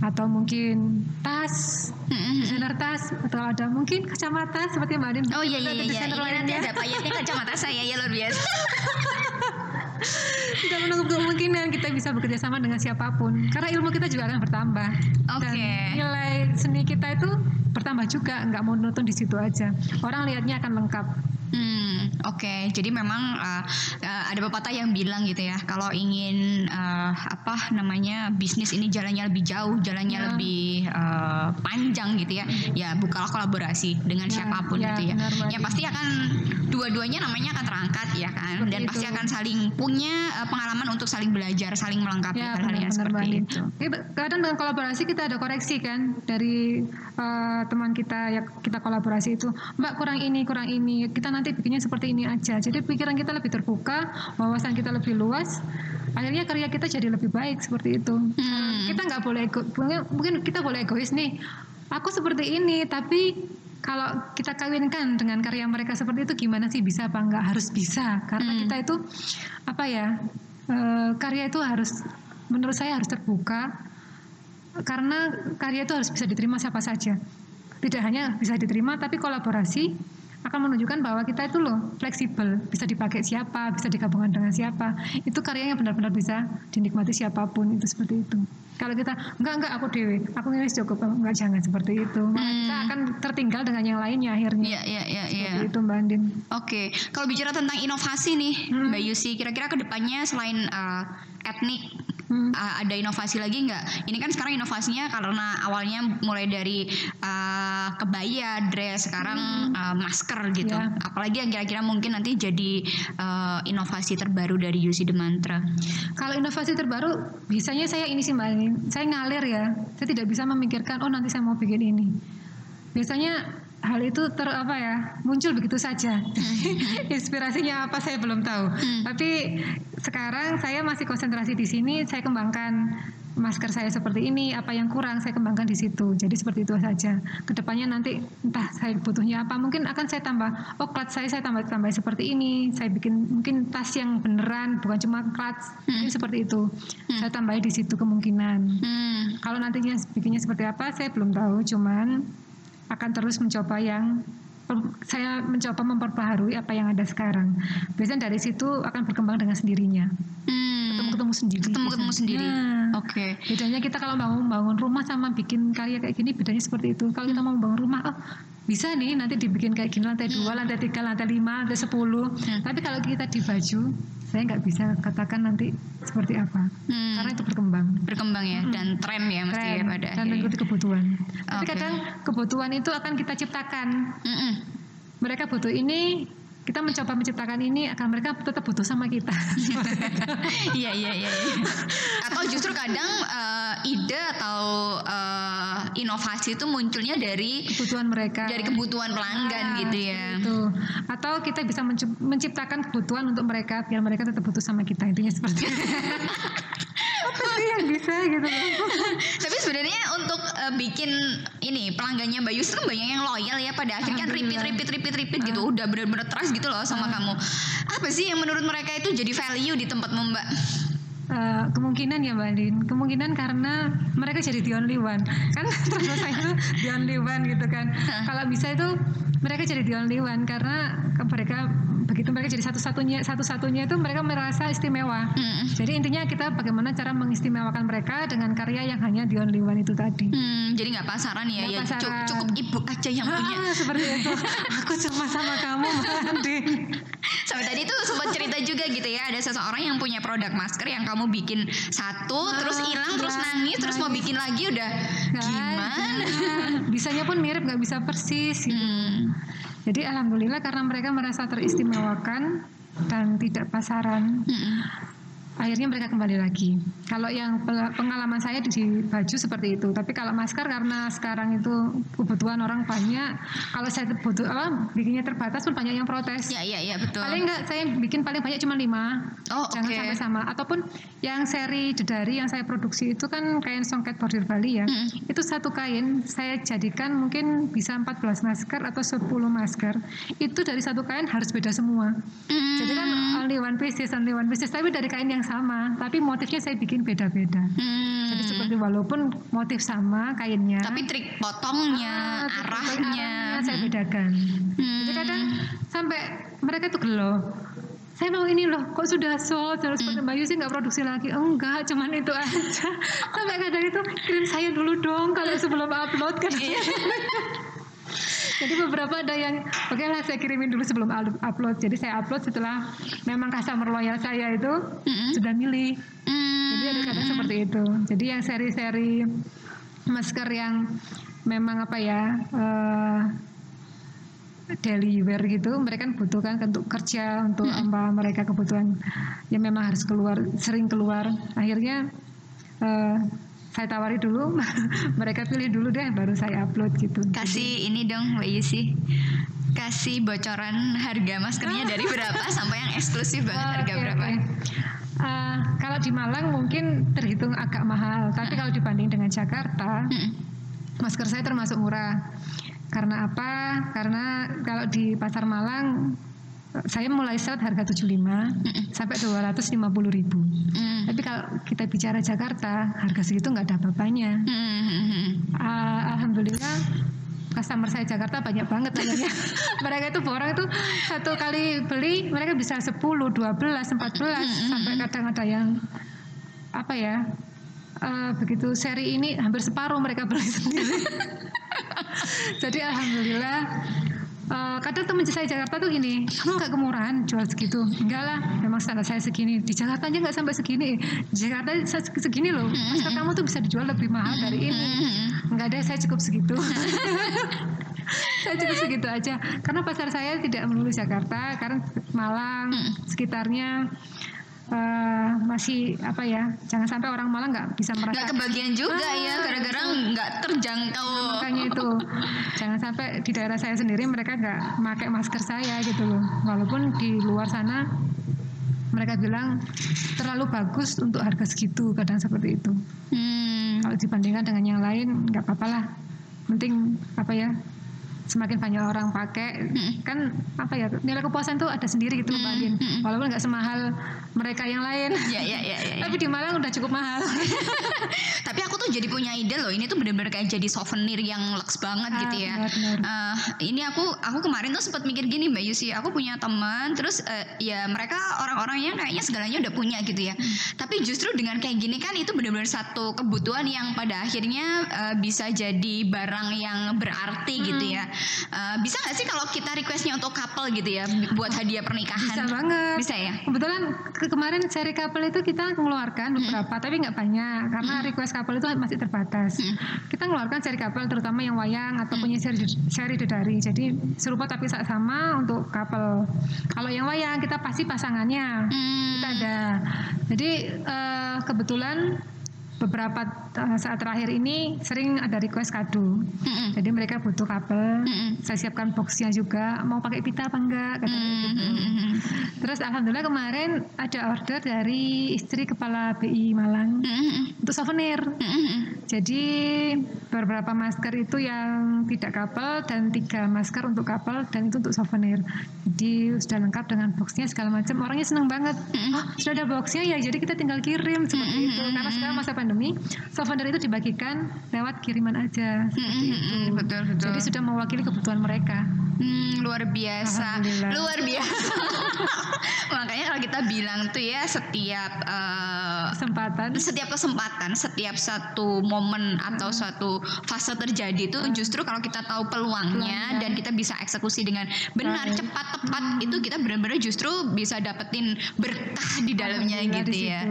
Atau mungkin tas, Hmm. desainer tas atau ada mungkin kacamata seperti Mbak Adin. Oh iya iya iya, ini nanti lainnya. ada payetnya kacamata saya ya luar biasa. tidak menutup kemungkinan kita bisa bekerja sama dengan siapa pun. Karena ilmu kita juga akan bertambah. Dan Oke. nilai seni kita itu bertambah juga nggak monoton di situ aja. Orang lihatnya akan lengkap Hmm, oke. Jadi memang uh, uh, ada pepatah yang bilang gitu ya, kalau ingin uh, apa namanya bisnis ini jalannya lebih jauh, jalannya Ya. lebih uh, panjang gitu ya, ya bukalah kolaborasi dengan Ya, siapa pun ya, gitu ya. benar. Ya pasti akan dua-duanya namanya akan terangkat ya kan, Seperti dan pasti itu. akan saling punya uh, pengalaman untuk saling belajar, saling melengkapi ya hal-hal seperti Andin. itu. Kadang dengan kolaborasi kita ada koreksi kan dari eh, teman kita ya kita kolaborasi itu Mbak kurang ini kurang ini kita nanti bikinnya seperti ini aja jadi pikiran kita lebih terbuka wawasan kita lebih luas akhirnya karya kita jadi lebih baik seperti itu Hmm. kita nggak boleh ego, mungkin, kita boleh egois nih aku seperti ini tapi kalau kita kawinkan dengan karya mereka seperti itu gimana sih bisa apa nggak harus bisa karena Hmm. kita itu apa ya eh, karya itu harus menurut saya harus terbuka karena karya itu harus bisa diterima siapa saja. Tidak hanya bisa diterima tapi kolaborasi akan menunjukkan bahwa kita itu loh fleksibel, bisa dipakai siapa, bisa digabungkan dengan siapa. Itu karyanya benar-benar bisa dinikmati siapa pun itu seperti itu. Kalau kita enggak enggak aku dewe, aku nulis cukup enggak jangan seperti itu. Malah Hmm. Kita akan tertinggal dengan yang lainnya akhirnya. Iya, iya, iya, iya. Seperti itu Mbak Andin. Oke, kalau bicara tentang inovasi nih, Hmm. Mbak Yusi, kira-kira ke depannya selain uh, etnik, Hmm. uh, ada inovasi lagi nggak? Ini kan sekarang inovasinya karena awalnya mulai dari uh, kebaya, dress, sekarang uh, masker gitu. Ya. Apalagi yang kira-kira mungkin nanti jadi uh, inovasi terbaru dari Yusi The Mantra. Kalau inovasi terbaru, biasanya saya ini sih Mbak Andin, saya ngalir ya. Saya tidak bisa memikirkan, oh nanti saya mau bikin ini. Biasanya hal itu ter apa ya muncul begitu saja inspirasinya apa saya belum tahu Hmm. tapi sekarang saya masih konsentrasi di sini saya kembangkan masker saya seperti ini apa yang kurang saya kembangkan di situ jadi seperti itu saja ke depannya nanti entah saya butuhnya apa mungkin akan saya tambah oh clutch saya saya tambah tambah seperti ini saya bikin mungkin tas yang beneran bukan cuma clutch mungkin seperti itu saya tambahin di situ kemungkinan Hmm. kalau nantinya bikinnya seperti apa saya belum tahu, cuman akan terus mencoba yang saya mencoba memperbaharui apa yang ada sekarang. Biasanya dari situ akan berkembang dengan sendirinya. Hmm. Ketemu-ketemu sendiri. Ketemu-ketemu biasanya. sendiri. Nah, Oke. Bedanya kita kalau bangun bangun rumah sama bikin karya kayak gini bedanya seperti itu. Kalau kita mau bangun rumah, oh bisa nih nanti dibikin kayak gini lantai dua, lantai tiga, lantai lima, lantai sepuluh. Hmm. Tapi kalau kita di baju, saya nggak bisa katakan nanti seperti apa. Hmm. Karena itu berkembang. berkembang ya dan tren ya mesti ya Tren, pada dan mengikuti kebutuhan. Tapi Oke. kadang kebutuhan itu akan kita ciptakan. Mm-mm. Mereka butuh ini, kita mencoba menciptakan ini, akan mereka tetap butuh sama kita. Iya iya iya. iya. Atau justru kadang eh, ide atau eh, inovasi itu munculnya dari kebutuhan mereka. dari kebutuhan pelanggan Ah, gitu ya. Itu. Atau kita bisa menciptakan kebutuhan untuk mereka biar mereka tetap butuh sama kita. Intinya seperti itu. Apa sih yang bisa gitu. Tapi sebenarnya untuk eh, bikin ini pelanggannya Mbak Yus kan banyak yang loyal ya pada akhirnya kan repeat repeat repeat repeat gitu udah benar-benar trust gitu loh sama kamu. Apa sih yang menurut mereka itu jadi value di tempatmu Mbak? Eh, kemungkinan ya Mbak Andin. Kemungkinan karena mereka jadi the only one. Kan terus saya itu the only one gitu kan. Kalau bisa itu mereka jadi the only one karena mereka begitu mereka jadi satu-satunya satu-satunya itu mereka merasa istimewa Hmm. jadi intinya kita bagaimana cara mengistimewakan mereka dengan karya yang hanya the only one itu tadi Hmm, jadi nggak pasaran ya, Nggak ya pasaran. cukup ibu aja yang punya. Ah, seperti itu aku cuma sama kamu Mbak Andin Sampai tadi tuh sempat cerita juga gitu ya, ada seseorang yang punya produk masker yang kamu bikin satu, Ah, terus hilang, terus hilang, nangis, terus mau nangis. bikin lagi udah Nggak gimana? bisanya pun mirip nggak bisa persis gitu. Hmm. Jadi alhamdulillah karena mereka merasa teristimewakan dan tidak pasaran, Mm-mm. Akhirnya mereka kembali lagi. Kalau yang pengalaman saya di baju seperti itu, tapi kalau masker karena sekarang itu kebutuhan orang banyak, kalau saya butuh apa bikinnya terbatas pun banyak yang protes. Ya, ya, ya betul. Paling enggak saya bikin paling banyak cuma lima. Oh, Jangan oke. sampai sama. Ataupun yang seri dedari yang saya produksi itu kan kain songket bordir Bali ya. Hmm. Itu satu kain saya jadikan mungkin bisa 14 masker atau 10 masker. Itu dari satu kain harus beda semua. Hmm. Jadi kan only one pieces, only one pieces, tapi dari kain yang sama, tapi motifnya saya bikin beda-beda. Hmm. Jadi seperti walaupun motif sama kainnya, Tapi trik potongnya, ah, arahnya. arahnya saya bedakan. Hmm. Jadi kadang sampai mereka tuh gelo. Saya mau ini loh, kok sudah sold, terus seperti Mbak Yusi nggak produksi lagi? Enggak, cuman itu aja. sampai kadang itu kirim saya dulu dong kalau sebelum upload kan. Jadi beberapa ada yang oke lah saya kirimin dulu sebelum up- upload. Jadi saya upload setelah memang customer loyal saya itu Mm-mm. sudah milih. Hmm. Jadi ada kadang seperti itu. Jadi yang seri-seri masker yang memang apa ya eh, daily wear gitu, mereka kan butuh kan untuk kerja untuk apa mereka kebutuhan yang memang harus keluar, sering keluar. Akhirnya eh, saya tawari dulu, mereka pilih dulu deh, baru saya upload gitu. Kasih ini dong Mbak Yusi. Kasih bocoran harga maskernya dari berapa sampai yang eksklusif banget Ah, harga oke, berapa? oke. Ah, kalau di Malang mungkin terhitung agak mahal, tapi kalau dibanding dengan Jakarta, masker saya termasuk murah. Karena apa? Karena kalau di pasar Malang saya mulai start harga 75 sampai 250 ribu. Mm. Tapi kalau kita bicara Jakarta, harga segitu nggak ada apa-apanya. Mm. Ah, Alhamdulillah customer saya Jakarta banyak banget mereka itu orang itu satu kali beli mereka bisa 10, 12, 14 sampai kadang ada yang apa ya? eh, begitu seri ini hampir separuh mereka beli sendiri. Jadi alhamdulillah eh, kadang teman saya Jakarta tuh gini, kamu nggak kemurahan jual segitu? Enggak lah, memang standar saya segini. Di Jakarta aja nggak sampai segini. Di Jakarta se- segini loh. Masa kamu tuh bisa dijual lebih mahal dari ini? Enggak ada, saya cukup segitu. saya cukup segitu aja. Karena pasar saya tidak melulu Jakarta, karena Malang sekitarnya eh, masih apa ya? Jangan sampai orang Malang nggak bisa Nggak merasakan kebagian juga Ah, ya, gara-gara nggak terjangkau. makanya itu jangan sampai di daerah saya sendiri mereka nggak pakai masker saya gitu loh walaupun di luar sana mereka bilang terlalu bagus untuk harga segitu kadang seperti itu Hmm. kalau dibandingkan dengan yang lain nggak apa-apa lah penting apa ya semakin banyak orang pakai kan apa ya nilai kepuasan tuh ada sendiri gitu loh Mbak Andin. walaupun nggak semahal mereka yang lain Ya, ya, ya, ya, ya. tapi di Malang udah cukup mahal Tapi aku tuh jadi punya ide loh. Ini tuh bener-bener kayak jadi souvenir yang lux banget Ah, gitu ya. benar-benar. Eh, ini aku aku kemarin tuh sempat mikir gini Mbak Yusi. Aku punya teman, terus eh, ya mereka orang-orang yang kayaknya segalanya udah punya gitu ya. Tapi justru dengan kayak gini kan itu bener-bener satu kebutuhan yang pada akhirnya eh, bisa jadi barang yang berarti gitu ya. Eh, bisa nggak sih kalau kita requestnya untuk couple gitu ya, buat hadiah pernikahan? Bisa banget. Bisa ya. Kebetulan ke- kemarin seri couple itu kita mengeluarkan beberapa, tapi nggak banyak karena request couple itu masih terbatas. Kita mengeluarkan seri couple terutama yang wayang atau punya seri seri dedari. Jadi serupa tapi sa- sama untuk couple. Kalau yang wayang kita pasti pasangannya. Hmm. Kita ada. Jadi eh, kebetulan beberapa saat terakhir ini sering ada request kado. Mm-mm. Jadi mereka butuh couple. Mm-mm. Saya siapkan boxnya juga. Mau pakai pita apa enggak? Katanya gitu. Mm-mm. Terus alhamdulillah kemarin ada order dari istri kepala BI Malang Mm-mm. untuk souvenir. Mm-mm. Jadi beberapa masker itu yang tidak couple dan tiga masker untuk couple dan itu untuk souvenir. Jadi sudah lengkap dengan boxnya segala macam. Orangnya seneng banget. Oh sudah ada boxnya ya. Jadi kita tinggal kirim seperti itu. Karena sekarang masa pandemi, souvenir itu dibagikan lewat kiriman aja. Seperti itu. Mm-mm. Betul betul. Jadi sudah mewakili kebutuhan mereka. Hmm, luar biasa, luar biasa. Makanya kalau kita bilang tuh ya setiap eh, Kesempatan. setiap kesempatan, setiap satu momen atau suatu fase terjadi itu justru kalau kita tahu peluangnya Peluangnya. dan kita bisa eksekusi dengan benar, cepat, tepat itu kita benar-benar justru bisa dapetin berkah di dalamnya gitu di ya.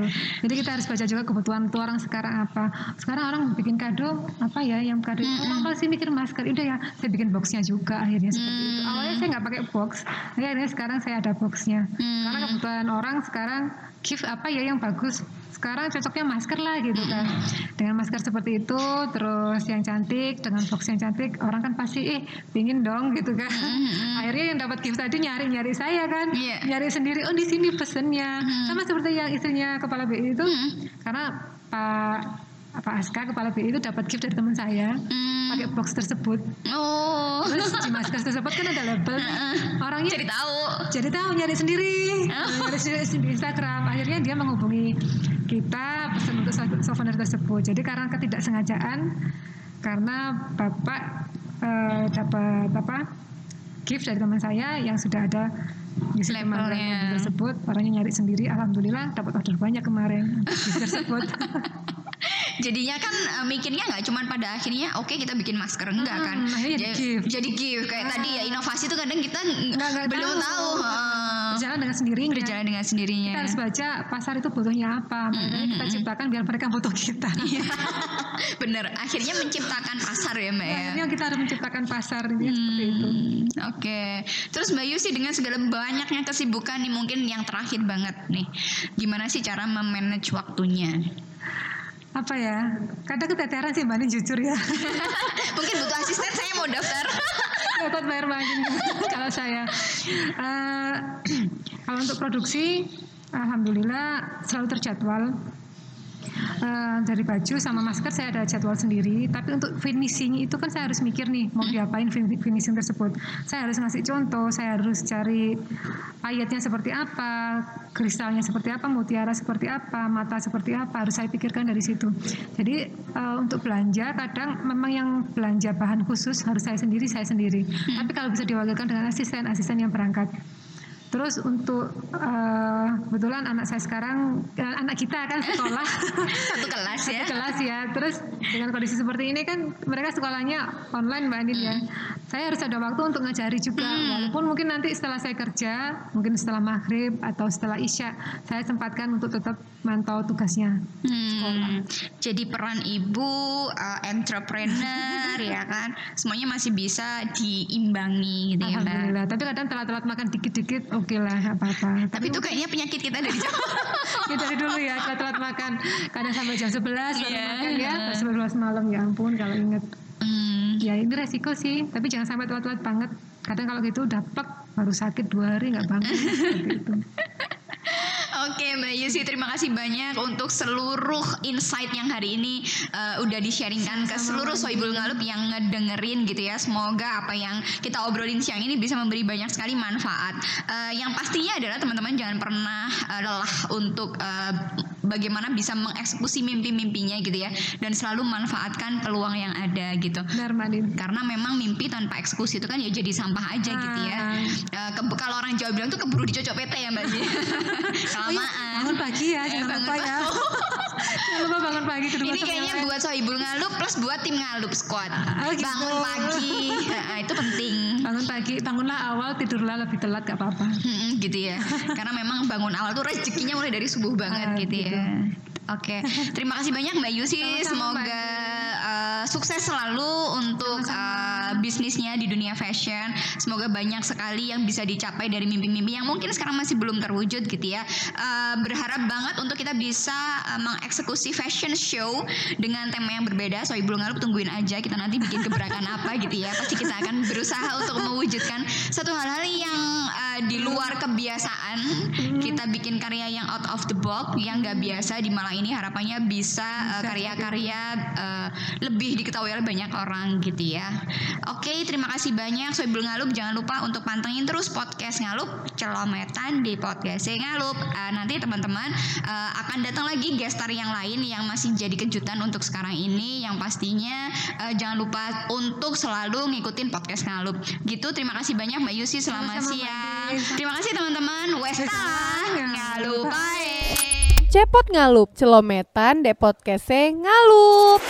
Jadi kita harus baca juga kebutuhan tuh orang sekarang apa. Sekarang orang bikin kado apa ya yang kado orang pasti mikir masker. Udah ya saya bikin boxnya juga akhirnya seperti itu. Awalnya saya nggak pakai box, akhirnya sekarang saya ada boxnya. Hmm. Karena kebutuhan orang sekarang gift apa ya yang bagus. Sekarang cocoknya masker lah gitu kan. Dengan masker seperti itu, terus yang cantik dengan box yang cantik, orang kan pasti eh pingin dong gitu kan. Akhirnya yang dapat gift tadi nyari-nyari saya kan, Iya. nyari sendiri. Oh di sini pesennya, sama seperti yang istrinya kepala BI itu, karena Pak Pak Aska kepala BI itu dapat gift dari teman saya, Hmm. pakai box tersebut. Oh, Terus di masker tersebut kan ada label, orangnya jadi tahu. jadi tahu nyari sendiri Oh. nyari sendiri di Instagram akhirnya dia menghubungi kita pesan untuk sou- souvenir tersebut jadi karena ketidaksengajaan karena bapak eh, dapat apa gift dari teman saya yang sudah ada di Labelnya. tersebut orangnya nyari sendiri alhamdulillah dapat order banyak kemarin gift tersebut Jadinya kan eh, mikirnya nggak cuman pada akhirnya oke kita bikin masker enggak kan. Hmm, akhirnya jadi Ja- gift. Jadi gift kayak tadi ya inovasi itu kadang kita Nggak- nggak belum tahu. tahu. heeh. berjalan dengan sendirinya Berjalan dengan sendirinya. kita harus baca pasar itu butuhnya apa makanya kita ciptakan biar mereka butuh kita Iya. Bener. Akhirnya menciptakan pasar ya mbak ya. akhirnya kita harus menciptakan pasar ini seperti itu Hmm, Oke, terus Mbak Yusi dengan segala banyaknya kesibukan nih mungkin yang terakhir banget nih, gimana sih cara memanage waktunya? Apa ya? Kadang keteteran sih mbak Nin, jujur ya. Mungkin butuh asisten, saya mau daftar. dapat bayar makin kalau saya. Eh, kalau untuk produksi alhamdulillah selalu terjadwal Eh, dari baju sama masker saya ada jadwal sendiri. Tapi untuk finishing itu kan saya harus mikir nih mau diapain fin- finishing tersebut. Saya harus ngasih contoh saya harus cari ayatnya seperti apa kristalnya seperti apa mutiara seperti apa mata seperti apa harus saya pikirkan dari situ. Jadi eh, untuk belanja kadang memang yang belanja bahan khusus harus saya sendiri saya sendiri. Tapi kalau bisa diwakilkan dengan asisten asisten yang berangkat Terus untuk eh, kebetulan anak saya sekarang eh, anak kita kan sekolah Satu kelas ya. satu kelas ya. Terus dengan kondisi seperti ini kan mereka sekolahnya online Mbak Andin ya. Saya harus ada waktu untuk ngajari juga. Walaupun mungkin nanti setelah saya kerja, mungkin setelah maghrib atau setelah isya, saya sempatkan untuk tetap mantau tugasnya. Hmm, jadi peran ibu, uh, entrepreneur ya kan, semuanya masih bisa diimbangi gitu ya mbak. Alhamdulillah. Tapi kadang telat-telat makan dikit-dikit, oke lah, nggak apa-apa. Tapi itu kayaknya penyakit kita dari jauh. ya dari dulu ya telat-telat makan. Kadang sampai jam 11 baru Iya. makan ya, jam 11 malam ya ampun kalau inget. Hmm, Ya ini resiko sih, tapi jangan sampai telat-telat banget. Kadang kalau gitu udah plek, baru sakit dua hari nggak bangun. seperti itu. Oke Mbak Yusi, terima kasih banyak untuk seluruh insight yang hari ini uh, udah di-sharingkan ke seluruh Soibul Ngalup yang ngedengerin gitu ya. Semoga apa yang kita obrolin siang ini bisa memberi banyak sekali manfaat. Uh, yang pastinya adalah teman-teman jangan pernah uh, lelah untuk uh, bagaimana bisa mengeksekusi mimpi-mimpinya gitu ya dan selalu manfaatkan peluang yang ada gitu. Benar. Karena memang mimpi tanpa eksekusi itu kan ya jadi sampah aja gitu ya. Ah. Eh, ke- kalau orang Jawa bilang tuh keburu dicocok PT ya Mbak Ji. Kelamaan. Bangun pagi ya, Eh, jangan bangun lupa ya. Jangan lupa bangun pagi Ini kayaknya buat Sohibul Ngalup plus buat tim Ngalup Squad. Oh, gitu. Bangun pagi, eh, itu penting. bangun pagi, bangunlah awal, tidurlah lebih telat gak apa-apa. Gitu ya. Karena memang bangun awal tuh rezekinya mulai dari subuh banget Ah, gitu, gitu. ya. Oke, terima kasih banyak Mbak Yusi. Semoga eh, sukses selalu untuk eh, bisnisnya di dunia fashion. Semoga banyak sekali yang bisa dicapai dari mimpi-mimpi yang mungkin sekarang masih belum terwujud gitu ya. Eh, berharap banget untuk kita bisa eh, mengeksekusi fashion show dengan tema yang berbeda. So Ibu Ngalup tungguin aja kita nanti bikin gebrakan apa gitu ya. Pasti kita akan berusaha untuk mewujudkan satu hal-hal yang eh, di luar kebiasaan. Kita bikin karya yang out of the box yang nggak biasa di Malang ini harapannya bisa eh, karya-karya eh, lebih diketahui oleh banyak orang gitu ya. Oke, terima kasih banyak Soibul Ngalup. Jangan lupa untuk pantengin terus podcast Ngalup Celometan di podcast Ngalup. Eh, nanti teman-teman eh, akan datang lagi gestar yang lain yang masih jadi kejutan untuk sekarang ini yang pastinya eh, jangan lupa untuk selalu ngikutin podcast Ngalup. Gitu, terima kasih banyak Mbak Yusi selamat siang. Terima kasih teman-teman. Westa Ngalup. Bye. Cepot ngalup, celometan, depot kese ngalup.